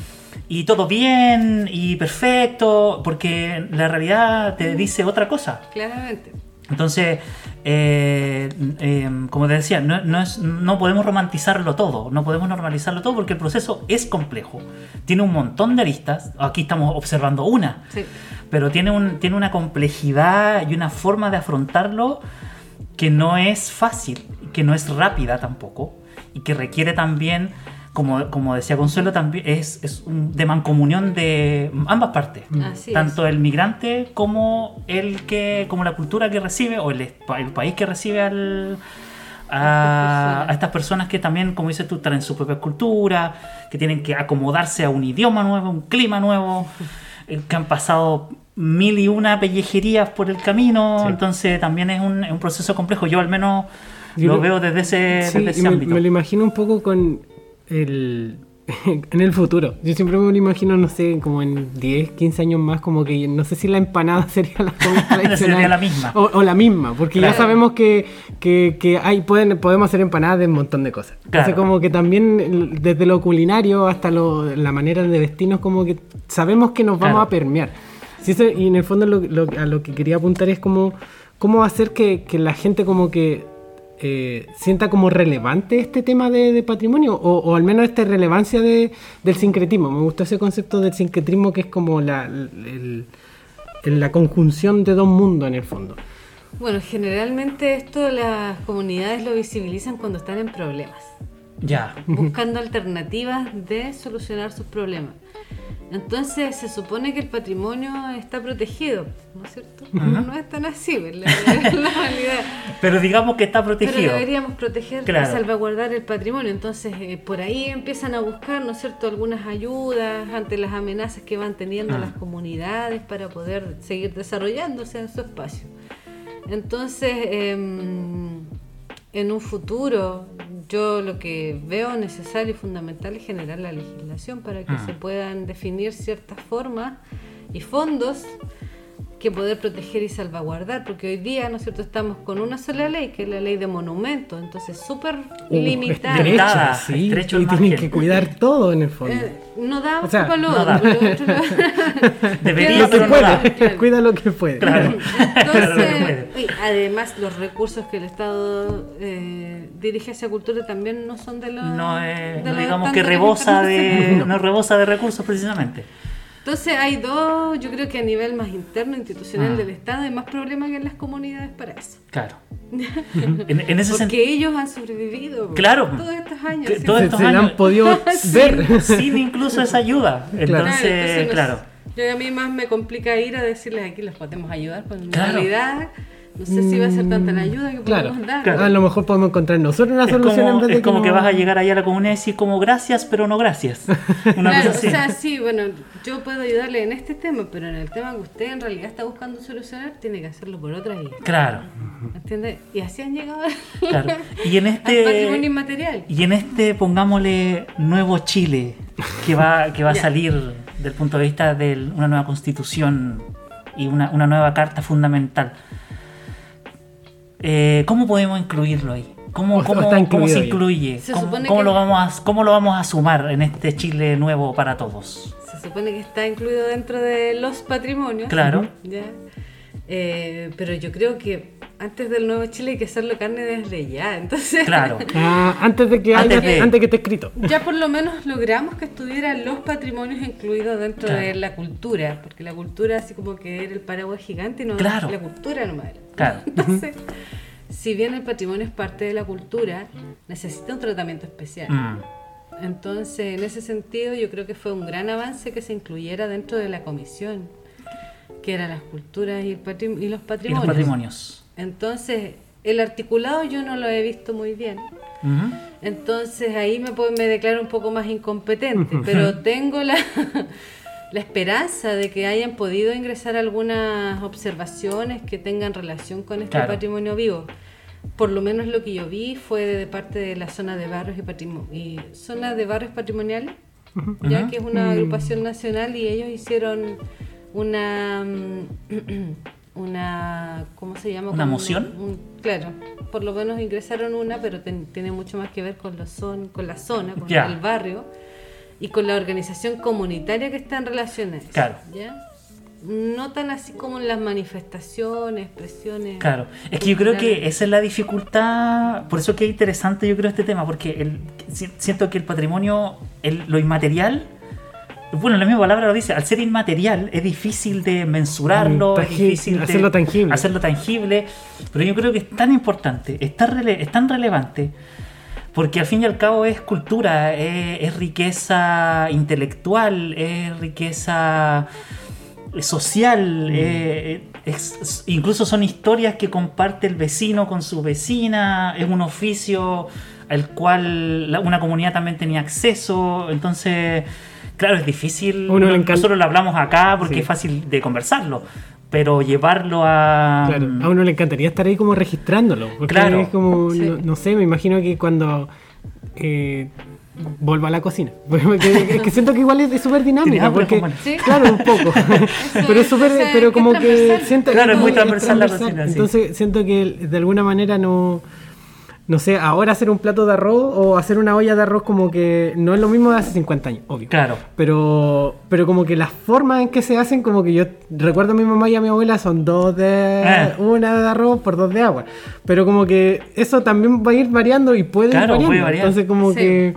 y todo bien y perfecto, porque la realidad te dice otra cosa. Claramente. Entonces, eh, eh, como te decía, no, no es- no podemos romantizarlo todo, no podemos normalizarlo todo porque el proceso es complejo. Tiene un montón de aristas, aquí estamos observando una, Sí. pero tiene, un, tiene una complejidad y una forma de afrontarlo que no es fácil, que no es rápida tampoco, y que requiere también, como, como decía Consuelo, también es, es un- de mancomunión de ambas partes. Así tanto es. el migrante como el que como la cultura que recibe o el, espa- el país que recibe al a, a estas personas que también como dices tú traen su propia cultura que tienen que acomodarse a un idioma nuevo un clima nuevo eh, que han pasado mil y una pellejerías por el camino Sí. entonces también es un, es un proceso complejo yo al menos Yo lo lo- veo desde ese, Sí, desde y ese me, ámbito me lo imagino un poco con el en el futuro. Yo siempre me lo imagino, no sé, como en 10, 15 años más, como que no sé si la empanada sería la tradicional. Sería la misma. O, o la misma, porque ya Claro. sabemos que, que, que hay, pueden, podemos hacer empanadas de un montón de cosas. Entonces, Claro. como que también desde lo culinario hasta lo- la manera de vestirnos, como que sabemos que nos vamos Claro. a permear. Sí, y en el fondo lo, lo- a lo que quería apuntar es como cómo hacer que, que la gente como que eh, sienta como relevante este tema de, de patrimonio o, o al menos esta relevancia de, del sincretismo. Me gustó ese concepto del sincretismo que es como la, el- el- la conjunción de dos mundos en el fondo. Bueno, generalmente esto las comunidades lo visibilizan cuando están en problemas, ya buscando alternativas de solucionar sus problemas. Entonces se supone que el patrimonio está protegido, ¿no es cierto? No es tan así, en la, realidad. Pero digamos que está Pero protegido. deberíamos proteger Claro. y salvaguardar el patrimonio. Entonces, eh, por ahí empiezan a buscar, ¿no es cierto?, algunas ayudas ante las amenazas que van teniendo Ah. las comunidades para poder seguir desarrollándose en su espacio. Entonces, em, en un futuro, yo lo que veo necesario y fundamental es generar la legislación para que Ah. se puedan definir ciertas formas y fondos que poder proteger y salvaguardar, porque hoy día, ¿no es cierto?, estamos con una sola ley, que es la ley de monumentos, entonces súper Uh, limitada. estrecha, sí, estrecho y tienen que cuidar todo en el fondo. Eh, no da O sea, lo no otro, da. lo otro lo- Debería, lo que pero no puede, da. Claro. cuida lo que puede. Claro. Entonces, y además los recursos que el Estado eh, dirige hacia cultura también no son de los No, de no los digamos que rebosa de, no rebosa de recursos precisamente. Entonces hay dos, yo creo que a nivel más interno, institucional Ah. del Estado, hay más problemas que en las comunidades para eso. Claro. En, en ese Porque ellos han sobrevivido Claro. todos estos años. Que ¿sí? todos Se, estos se años- han podido ver. sin incluso esa ayuda. Claro. Entonces, claro. sé. Yo a mí más me complica ir a decirles aquí les podemos ayudar, pues en Claro. realidad no sé si va a ser tanta la ayuda que Claro. podemos dar. Claro. A lo mejor podemos encontrar nosotros una Es solución en vez de es como que, vas a llegar allá a la comunidad y decir como gracias, pero no gracias. Una Claro, cosa así. o sea, sí, bueno, yo puedo ayudarle en este tema, pero en el tema que usted en realidad está buscando solucionar, tiene que hacerlo por otra vía. Claro, ¿Entiende? Y así han llegado claro. Y en al patrimonio este inmaterial. y en este pongámosle nuevo Chile que va que va a salir del punto de vista de una nueva constitución y una, una nueva carta fundamental. Eh, ¿Cómo podemos incluirlo ahí? ¿Cómo, cómo- se incluye? Se ¿Cómo, supone cómo que- lo vamos a, ¿Cómo lo vamos a sumar en este Chile nuevo para todos? Se supone que está incluido dentro de los patrimonios. Claro. ¿ya? Eh, pero yo creo que antes del nuevo Chile hay que hacerlo carne desde ya. Entonces, Claro. Ah, antes de que Antes haya, de- antes que esté escrito. ya por lo menos logramos que estuvieran los patrimonios incluidos dentro Claro. de la cultura, porque la cultura así como que era el paraguas gigante y no Claro. la cultura nomás era. Claro. Entonces, si bien el patrimonio es parte de la cultura, necesita un tratamiento especial. Mm, Entonces, en ese sentido, yo creo que fue un gran avance que se incluyera dentro de la comisión, que eran las culturas y, el patrim- y los Y los patrimonios. Entonces, el articulado yo no lo he visto muy bien. Entonces ahí me, puedo- me declaro un poco más incompetente, pero tengo la, la esperanza de que hayan podido ingresar algunas observaciones que tengan relación con este Claro. patrimonio vivo. Por lo menos lo que yo vi fue de parte de la zona de barrios y, y zona de barrios patrimoniales, ya que es una agrupación nacional y ellos hicieron una mm, una ¿cómo se llama? ¿Una moción? un- claro, por lo menos ingresaron una, pero ten- tiene mucho más que ver con los son, con la zona, con el barrio y con la organización comunitaria que está en relación a eso. Claro. ¿ya? No tan así como en las manifestaciones, expresiones. Claro, es que yo creo que esa es la dificultad, por eso que es interesante yo creo este tema, porque el, si- siento que el patrimonio, el- lo inmaterial, bueno, la misma palabra lo dice, al ser inmaterial es difícil de mensurarlo, Mm, es difícil de hacerlo tangible. hacerlo tangible, pero yo creo que es tan importante, es tan, rele- es tan relevante, porque al fin y al cabo es cultura, es, es riqueza intelectual, es riqueza social, eh, es- es- incluso son historias que comparte el vecino con su vecina, es un oficio al cual la- una comunidad también tenía acceso, entonces, claro, es difícil, uno le no- encanta- nosotros lo hablamos acá porque Sí. es fácil de conversarlo, pero llevarlo a... Claro, a uno le encantaría estar ahí como registrándolo. Porque Claro. es como, Sí. no, no sé, me imagino que cuando eh, vuelva a la cocina. Porque- es que siento que igual es súper dinámica. Porque. Sí. claro, un poco. pero es súper, pero como que siento Claro, es muy transversal la cocina, sí. Entonces siento que de alguna manera no. No sé, ahora hacer un plato de arroz o hacer una olla de arroz como que no es lo mismo de hace 50 años, obvio. Claro, Pero, pero como que las formas en que se hacen, como que yo recuerdo a mi mamá y a mi abuela son dos de Ah. una de arroz por dos de agua. Pero como que eso también va a ir variando y puede Claro, ir variando. puede variar. Entonces como Sí. que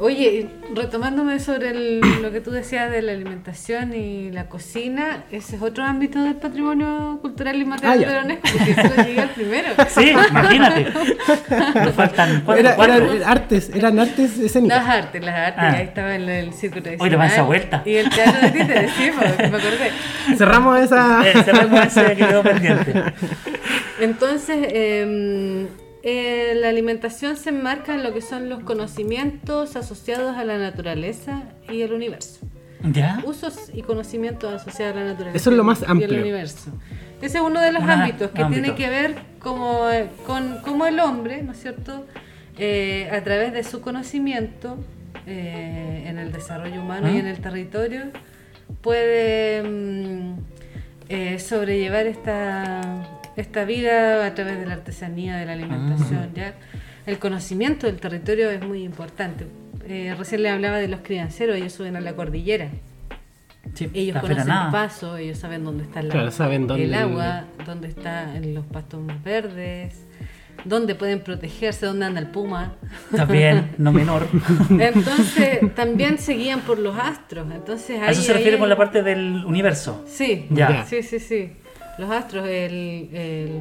Oye, retomándome sobre el- lo que tú decías de la alimentación y la cocina, ese es otro ámbito del patrimonio cultural y material Ah, de la UNESCO, porque eso llegué al primero. Sí, imagínate. Nos faltan cuatro. Era, cuatro. eran artes, eran artes escénicas. Las artes, las artes, Ah. ahí estaba el, el circo tradicional. Oye, le va esa vuelta. Y el teatro de títeres, sí, pues, me acordé. Cerramos esa. Eh, cerremos ese que quedó pendiente. Entonces, eh, eh, la alimentación se enmarca en lo que son los conocimientos asociados a la naturaleza y el universo. ¿Ya? Usos y conocimientos asociados a la naturaleza Eso es lo más y el amplio. universo. Ese es uno de los Ah, ámbitos que ámbito. tiene que ver como, eh, con cómo el hombre, ¿no es cierto?, Eh, a través de su conocimiento eh, en el desarrollo humano y ¿Mm? en el territorio, puede mm, sobrellevar esta, esta vida a través de la artesanía, de la alimentación. ¿ya? El conocimiento del territorio es muy importante. Eh, recién le hablaba de los crianceros, ellos suben a la cordillera. Sí, Ellos conocen feranada. paso, ellos saben dónde está la- Claro, saben dónde- el agua, dónde están los pastos más verdes, dónde pueden protegerse, dónde anda el puma. También, no menor. Entonces, también se guían por los astros. Entonces, A eso se refiere ahí- con la parte del universo. Sí, Ya. sí, sí, sí. Los astros, el, el-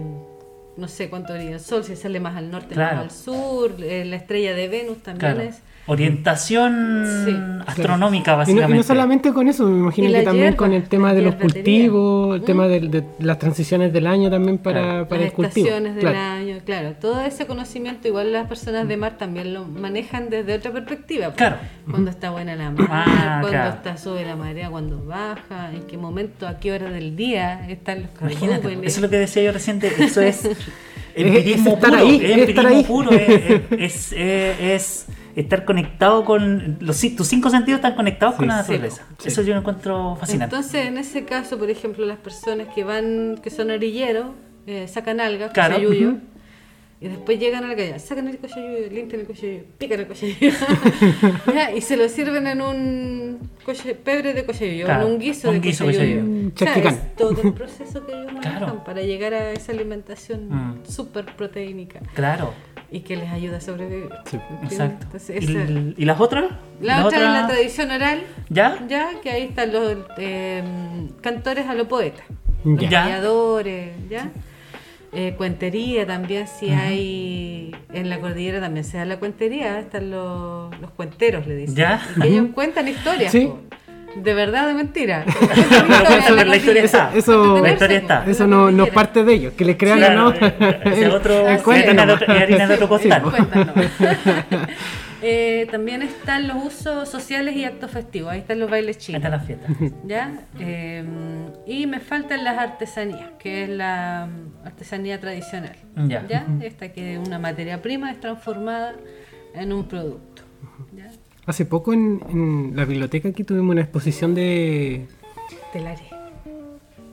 no sé cuánto brilla el sol, si sale más al norte, Claro. más al sur, eh, la estrella de Venus también Claro. es. Orientación Sí. astronómica, Y no, básicamente. y no solamente con eso, me imagino que también hierba, con el tema de los cultivos, el Mm. tema de, de las transiciones del año también para, Claro. para las el cultivo. estaciones del Claro. año, claro. Todo ese conocimiento, igual las personas de mar también lo manejan desde otra perspectiva. pues. Claro. Cuando está buena la mar, Ah, cuando claro. está sube la marea, cuando baja, en qué momento, a qué hora del día están los Imagínate, carbúmenes. eso es lo que decía yo recién, eso es empirismo es estar puro, ahí, es estar ahí. puro, es, es- es- es estar conectado con, los, tus cinco sentidos están conectados con la naturaleza. sí. Eso yo lo encuentro fascinante. Entonces, en ese caso, por ejemplo, las personas que van, que son orilleros, eh, sacan algas, Claro. cochayuyo, y después llegan a la calle, sacan el cochayuyo, limpian el cochayuyo, pican el cochayuyo, y se lo sirven en un coche- pebre de cochayuyo, Claro, en un guiso un de cochayuyo. O sea, es todo el proceso que ellos manejan Claro. para llegar a esa alimentación Mm. súper proteínica Claro, y que les ayuda a sobrevivir. Exacto. Entonces, ¿Y, el- y las otras? la ¿Las otra es la tradición oral, ¿Ya? ya que ahí están los eh, cantores a lo poeta, Ya. los Ya. ya. Eh, cuentería también, si hay en la cordillera también se da la cuentería, están los, los cuenteros, le dicen. Ya. Y que ellos cuentan historias, Sí. De verdad o de mentira. La historia está. Eso- La historia está. Eso no, no es parte de ellos, que les crean o no. otro- es harina de otro- es harina de otro costal. Eh, también están los usos sociales y actos festivos. Ahí están los bailes Ahí chinos. está la fiesta. ¿Ya? Eh, y me faltan las artesanías, que es la artesanía tradicional. Ya. Esta que es una materia prima es transformada en un producto. ¿Ya? Hace poco en, en la biblioteca aquí tuvimos una exposición de... Telares.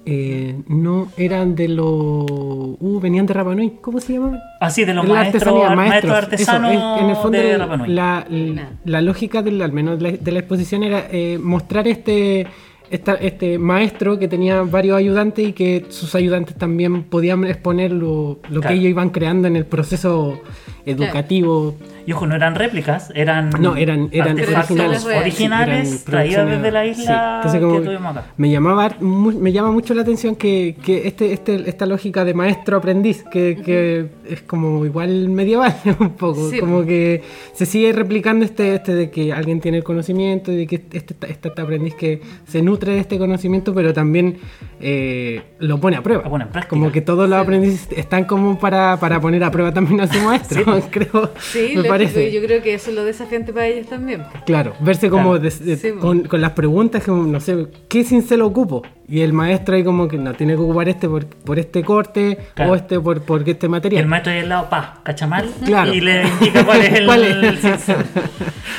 eh, no eran de los... Uh, venían de Rapa Nui. ¿Cómo se llama? Así, de los La maestros, artesanía, maestros artesanos eso, en el fondo de el- Rapa Nui. la, la- la lógica del, al menos de la, de la exposición era eh, mostrar este, esta- este maestro que tenía varios ayudantes y que sus ayudantes también podían exponer lo, lo Claro. que ellos iban creando en el proceso educativo. Y ojo, no eran réplicas, eran, No, eran, eran originales. originales Sí, eran traídos producciones- desde la sí. isla Entonces, como que tuvimos acá. Me llamaba me llama mucho la atención que, que este, este, esta lógica de maestro aprendiz, que, que es como igual medieval un poco, Sí. como que se sigue replicando este, este de que alguien tiene el conocimiento y de que este, este, este aprendiz que se nutre de este conocimiento, pero también eh, lo pone a prueba. Lo pone en práctica. Como que todos los aprendices están como para, para poner a prueba también a su maestro, creo. Sí, me lógico, parece. yo creo que eso es lo desafiante para ellos también. Claro, verse como Claro. des- de- Sí, po. con, con las preguntas, como, no sé, ¿qué cincel ocupo? Y el maestro ahí como que no tiene que ocupar este por, por este corte Claro. o este por, por este Y el material. maestro ahí al lado, pa, cachamal, Claro. y le indica cuál es el, ¿Cuál es? el cincel.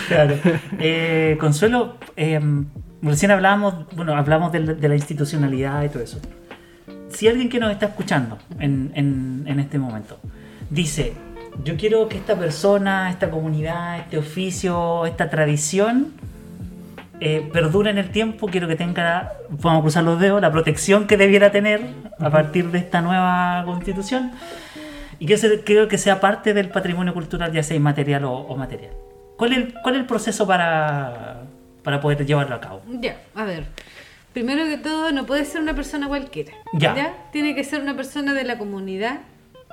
Claro. Eh, Consuelo, eh, recién hablábamos, bueno, hablamos de, la institucionalidad y todo eso. Si alguien que nos está escuchando en, en- en este momento dice, yo quiero que esta persona, esta comunidad, este oficio, esta tradición eh, perdure en el tiempo, quiero que tenga, vamos a cruzar los dedos, la protección que debiera tener a partir de esta nueva constitución y que se- creo que sea parte del patrimonio cultural, ya sea inmaterial o, o material. ¿Cuál es, el, ¿Cuál es el proceso para, para poder llevarlo a cabo? Ya, a ver. Primero que todo, no puede ser una persona cualquiera. Ya. Tiene que ser una persona de la comunidad.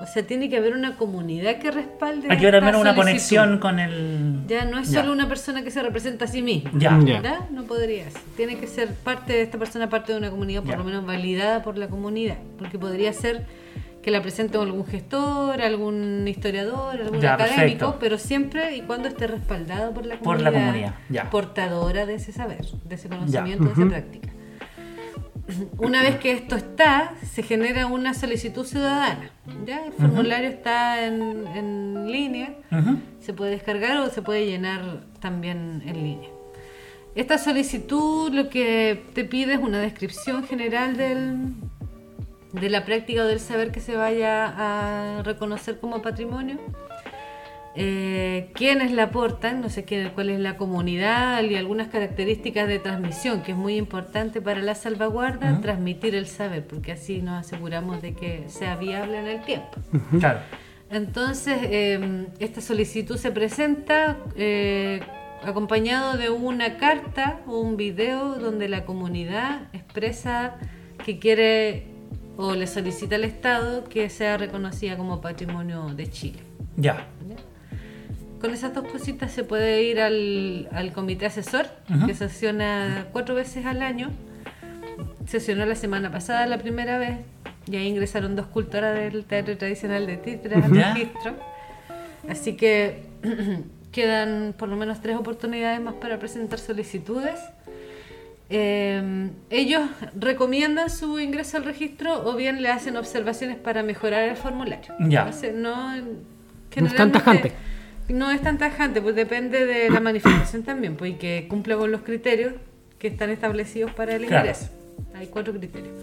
O sea, tiene que haber una comunidad que respalde. Hay que haber al menos una solicitud. conexión con el... Ya, no es Ya. solo una persona que se representa a sí misma. Ya. Ya. ¿Ya? No podría ser. Tiene que ser parte de esta persona, parte de una comunidad, por Ya. lo menos validada por la comunidad. Porque podría ser que la presente algún gestor, algún historiador, algún Ya, académico, perfecto. pero siempre y cuando esté respaldado por la Por comunidad. la comunidad, ya. Portadora de ese saber, de ese conocimiento, de esa práctica. Una vez que esto está, se genera una solicitud ciudadana. ¿ya? El formulario está en, en línea se puede descargar o se puede llenar también en línea. Esta solicitud lo que te pide es una descripción general del, de la práctica o del saber que se vaya a reconocer como patrimonio. Eh, quiénes la aportan, no sé quién, cuál es la comunidad y algunas características de transmisión, que es muy importante para la salvaguarda, Ujú. transmitir el saber, porque así nos aseguramos de que sea viable en el tiempo. Claro. Entonces, eh, esta solicitud se presenta eh, acompañado de una carta o un video donde la comunidad expresa que quiere o le solicita al Estado que sea reconocida como patrimonio de Chile. Ya. Con esas dos cositas se puede ir al, al comité asesor, Ujú. que sesiona cuatro veces al año. Sesionó la semana pasada la primera vez y ahí ingresaron dos cultoras del teatro tradicional de Títeras al registro. Así que quedan por lo menos tres oportunidades más para presentar solicitudes. Eh, ellos recomiendan su ingreso al registro o bien le hacen observaciones para mejorar el formulario. Ya. No sé, no, No es tan generalmente- tajante. No es tan tajante, pues depende de la manifestación también, pues y que cumpla con los criterios que están establecidos para el Claro. ingreso. Hay cuatro criterios.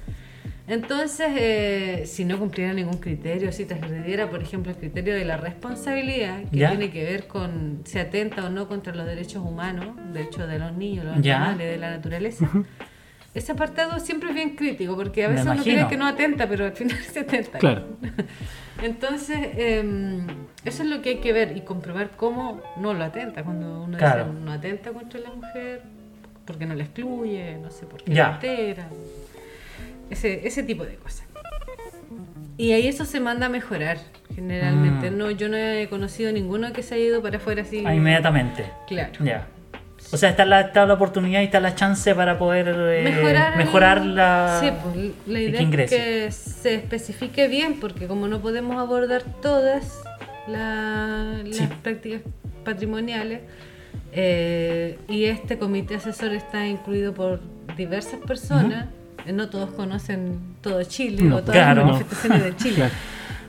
Entonces, eh, si no cumpliera ningún criterio, si transgrediera, por ejemplo, el criterio de la responsabilidad, que Ya. tiene que ver con si atenta o no contra los derechos humanos, derechos de los niños, los Ya. animales, de la naturaleza, ese apartado siempre es bien crítico, porque a veces uno cree que no atenta, pero al final se atenta. Claro. Entonces, eh, eso es lo que hay que ver y comprobar cómo no lo atenta. Cuando uno Claro. dice no atenta contra la mujer, porque no la excluye, no sé por qué la altera. Ese, ese tipo de cosas. Y ahí eso se manda a mejorar, generalmente. Mm. No, yo no he conocido ninguno que se haya ido para afuera así. Ah, inmediatamente. Claro. Ya. O sea, está la, está la oportunidad y está la chance para poder eh, mejorar, el- mejorar la... Sí, pues, la y que idea es que se especifique bien, porque como no podemos abordar todas la- las Sí. prácticas patrimoniales, eh, y este comité asesor está incluido por diversas personas, eh, no todos conocen todo Chile No, o todas claro. las manifestaciones de Chile. Claro.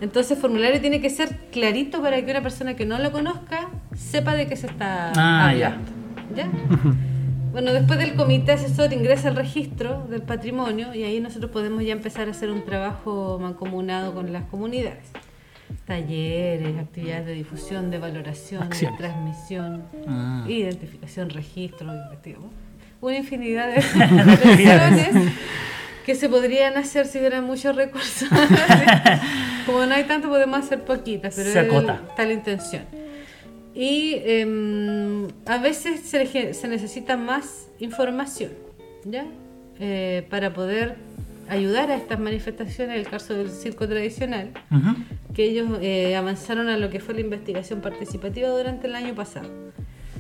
Entonces el formulario tiene que ser clarito para que una persona que no lo conozca sepa de qué se está Ah, hablando. ¿Ya? Bueno, después del comité asesor ingresa al registro del patrimonio y ahí nosotros podemos ya empezar a hacer un trabajo mancomunado con las comunidades. Talleres, actividades de difusión, de valoración, Acciones. de transmisión, Ah. identificación, registro. Una infinidad de acciones que se podrían hacer si hubieran muchos recursos. Como no hay tanto, podemos hacer poquitas, pero es la intención. Y em, a veces se, se necesita más información, ¿ya? Eh, para poder ayudar a estas manifestaciones, el caso del circo tradicional, Ujú. que ellos eh, avanzaron a lo que fue la investigación participativa durante el año pasado.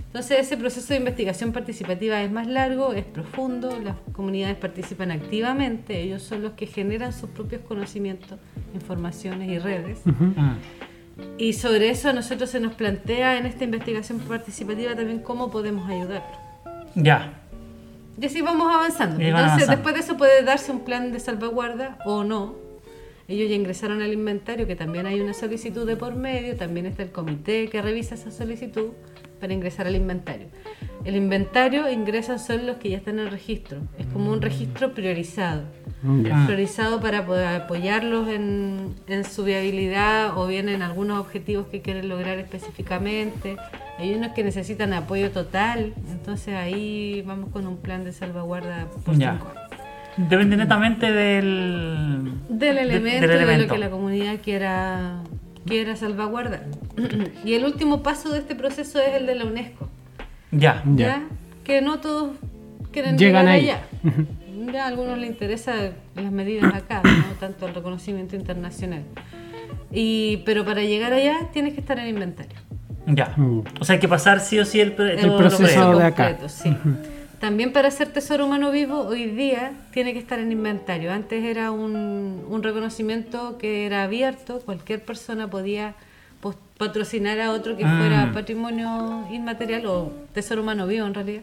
Entonces ese proceso de investigación participativa es más largo, es profundo, las comunidades participan activamente, ellos son los que generan sus propios conocimientos, informaciones y redes. Mm. Y sobre eso a nosotros se nos plantea en esta investigación participativa también cómo podemos ayudar. Ya. Y así vamos avanzando. Entonces, avanzando. después de eso puede darse un plan de salvaguarda o no. Ellos ya ingresaron al inventario, que también hay una solicitud de por medio, también está el comité que revisa esa solicitud para ingresar al inventario. El inventario ingresan solo los que ya están en el registro. Es como un registro priorizado. Ya. Priorizado para poder apoyarlos en, en su viabilidad o bien en algunos objetivos que quieren lograr específicamente. Hay unos que necesitan apoyo total, entonces ahí vamos con un plan de salvaguarda por Ya. cinco años. Depende netamente del... Del de- elemento, del de lo elemento. que la comunidad quiera, quiera salvaguardar. y el último paso de este proceso es el de la UNESCO. Ya. Ya. ¿ya? Que no todos quieren Llegan llegar ahí. allá. Ya a algunos les interesa las medidas acá, no tanto el reconocimiento internacional. Y, pero para llegar allá tienes que estar en inventario. Ya. Mm. O sea, hay que pasar sí o sí el, proceso de acá. completo, sí. También para ser tesoro humano vivo, hoy día tiene que estar en inventario. Antes era un, un reconocimiento que era abierto, cualquier persona podía patrocinar a otro que fuera patrimonio inmaterial o tesoro humano vivo en realidad.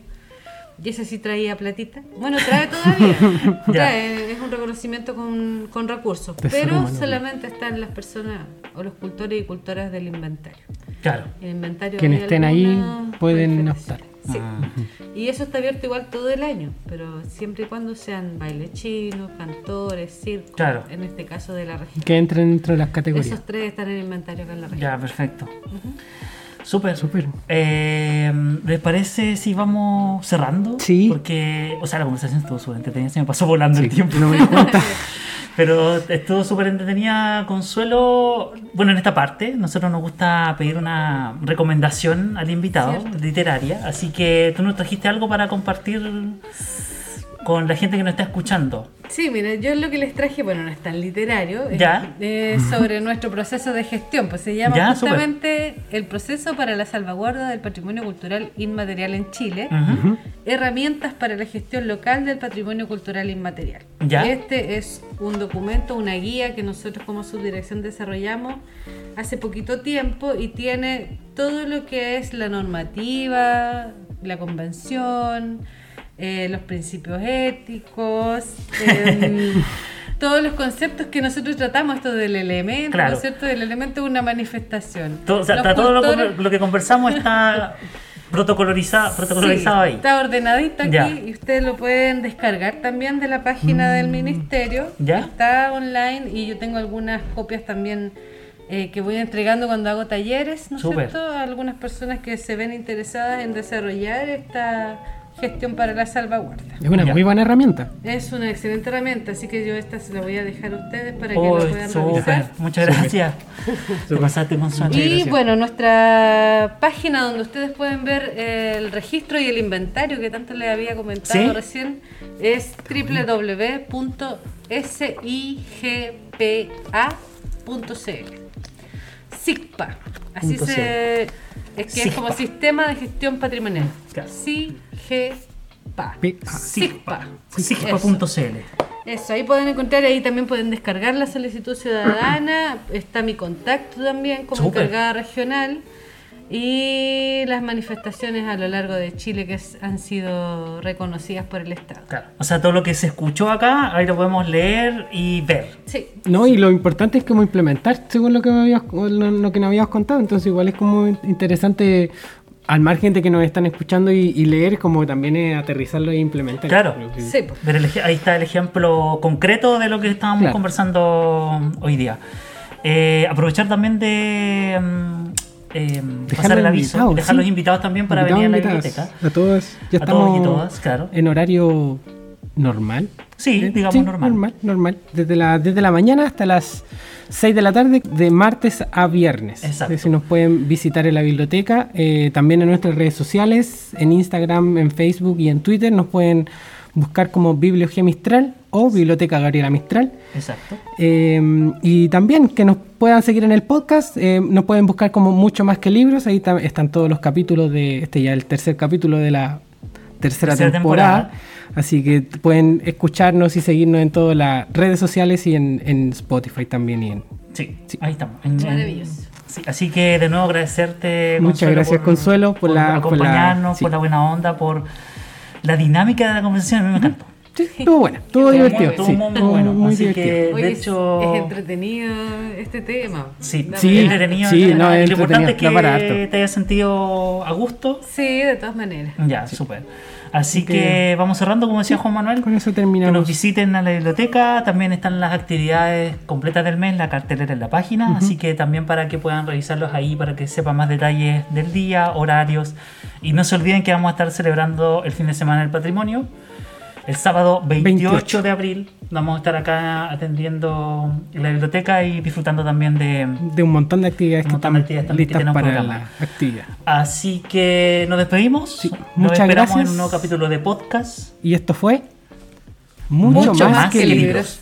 Y ese sí traía platita. Bueno, trae todavía. Trae, es un reconocimiento con, con recursos. Tesoro pero humano solamente están las personas o los cultores y cultoras del inventario. Claro. El inventario Quienes estén ahí pueden modificaciones. Sí. Ah. Y eso está abierto igual todo el año, pero siempre y cuando sean baile chino, cantores, circo, Claro. en este caso de la región. Que entren dentro de las categorías. Esos tres están en inventario acá en la región. Ya, perfecto. Súper. Súper. Eh, ¿Les parece si vamos cerrando? Sí. Porque, o sea, la conversación estuvo súper entretenida, se me pasó volando el tiempo. no me di cuenta. Pero estuvo súper entretenida, Consuelo. Bueno, en esta parte, nosotros nos gusta pedir una recomendación al invitado, Cierto. literaria. Así que tú nos trajiste algo para compartir con la gente que nos está escuchando. Sí, mira, yo lo que les traje, bueno, no es tan literario, Ya. es sobre nuestro proceso de gestión, pues se llama Ya, justamente el proceso para la salvaguarda del patrimonio cultural inmaterial en Chile, Ujú. herramientas para la gestión local del patrimonio cultural inmaterial. Ya. Este es un documento, una guía que nosotros como subdirección desarrollamos hace poquito tiempo y tiene todo lo que es la normativa, la convención, eh, los principios éticos, em, todos los conceptos que nosotros tratamos, esto del elemento, Claro. ¿no es cierto? Del elemento de una manifestación. Todo, o sea, está todo lo, cultores- que conversamos está protocolorizado, protocolorizado Sí, ahí. Está ordenadito aquí Ya. y ustedes lo pueden descargar también de la página del ministerio. Mm. Ya. Está online y yo tengo algunas copias también eh, que voy entregando cuando hago talleres, ¿no es cierto? A algunas personas que se ven interesadas en desarrollar esta gestión para la salvaguarda. Es una Ya. muy buena herramienta. Es una excelente herramienta, así que yo esta se la voy a dejar a ustedes para que Oh, la puedan revisar. Muchas gracias. Te pasaste, Consuelo. Y gracias. bueno, nuestra página donde ustedes pueden ver eh, el registro y el inventario que tanto les había comentado ¿Sí? recién es www.sigpa.cl. SIGPA. Así se. Es que es como. Sistema de Gestión Patrimonial. Claro. SIGPA. P- SIGPA. Sigpa.cl. Eso, ahí pueden encontrar, ahí también pueden descargar la solicitud ciudadana, está mi contacto también como encargada regional y las manifestaciones a lo largo de Chile que es- han sido reconocidas por el Estado. Claro. O sea, todo lo que se escuchó acá, ahí lo podemos leer y ver. Sí, No, y lo importante es como implementar según lo que me habías, lo, lo que nos habías contado. Entonces igual es como interesante al margen de que nos están escuchando y, y leer, como también es aterrizarlo e implementar. Claro. Que- sí, pues. Ver el ahí está el ejemplo concreto de lo que estábamos Claro. conversando hoy día. Eh, aprovechar también de mm, eh, pasar el aviso, dejar sí. los invitados también para Invitados, venir a la biblioteca. A todos. Ya A estamos todos y todas, claro. en horario normal. Sí, Eh, digamos normal. normal. normal. Desde la, desde la mañana hasta las 6 de la tarde, de martes a viernes. Exacto. Si nos pueden visitar en la biblioteca, eh, también en nuestras redes sociales, en Instagram, en Facebook y en Twitter, nos pueden buscar como Bibliogía Mistral o Biblioteca Gabriela Mistral. Exacto. Eh, y también que nos puedan seguir en el podcast, eh, nos pueden buscar como mucho más que libros, ahí están todos los capítulos de este ya el tercer capítulo de la tercera, Tercera temporada. temporada. Así que pueden escucharnos y seguirnos en todas las redes sociales y en, en Spotify también. Y en... Sí, Sí. ahí estamos. En- en- Maravilloso. sí, así que de nuevo agradecerte. Muchas gracias, Consuelo, por la- por la- acompañarnos, sí. por la buena onda, por la dinámica de la conversación. A mí me encantó. Sí, estuvo bueno, estuvo Estuvo divertido. muy- estuvo sí, muy, bueno. muy Así divertido. que, Oye, de es- hecho, es, entretenido este tema. Sí, sí, entretenido. sí, no, es lo importante es que harto. te hayas sentido a gusto. Sí, de todas maneras. Ya, súper. Así que- que vamos cerrando, como decía Juan Manuel. Con eso Que terminamos. nos visiten a la biblioteca, también están las actividades completas del mes, la cartelera en la página, así que también para que puedan revisarlos ahí, para que sepan más detalles del día, horarios, y no se olviden que vamos a estar celebrando el fin de semana del patrimonio, El sábado 28, 28. de abril vamos a estar acá atendiendo en la biblioteca y disfrutando también de... De un montón de actividades Un que montón de están actividades también que listas tenemos para la actividad. Así que nos despedimos. Sí, nos muchas esperamos gracias. en un nuevo capítulo de podcast. Y esto fue mucho, Mucho más, más que que libros. libros.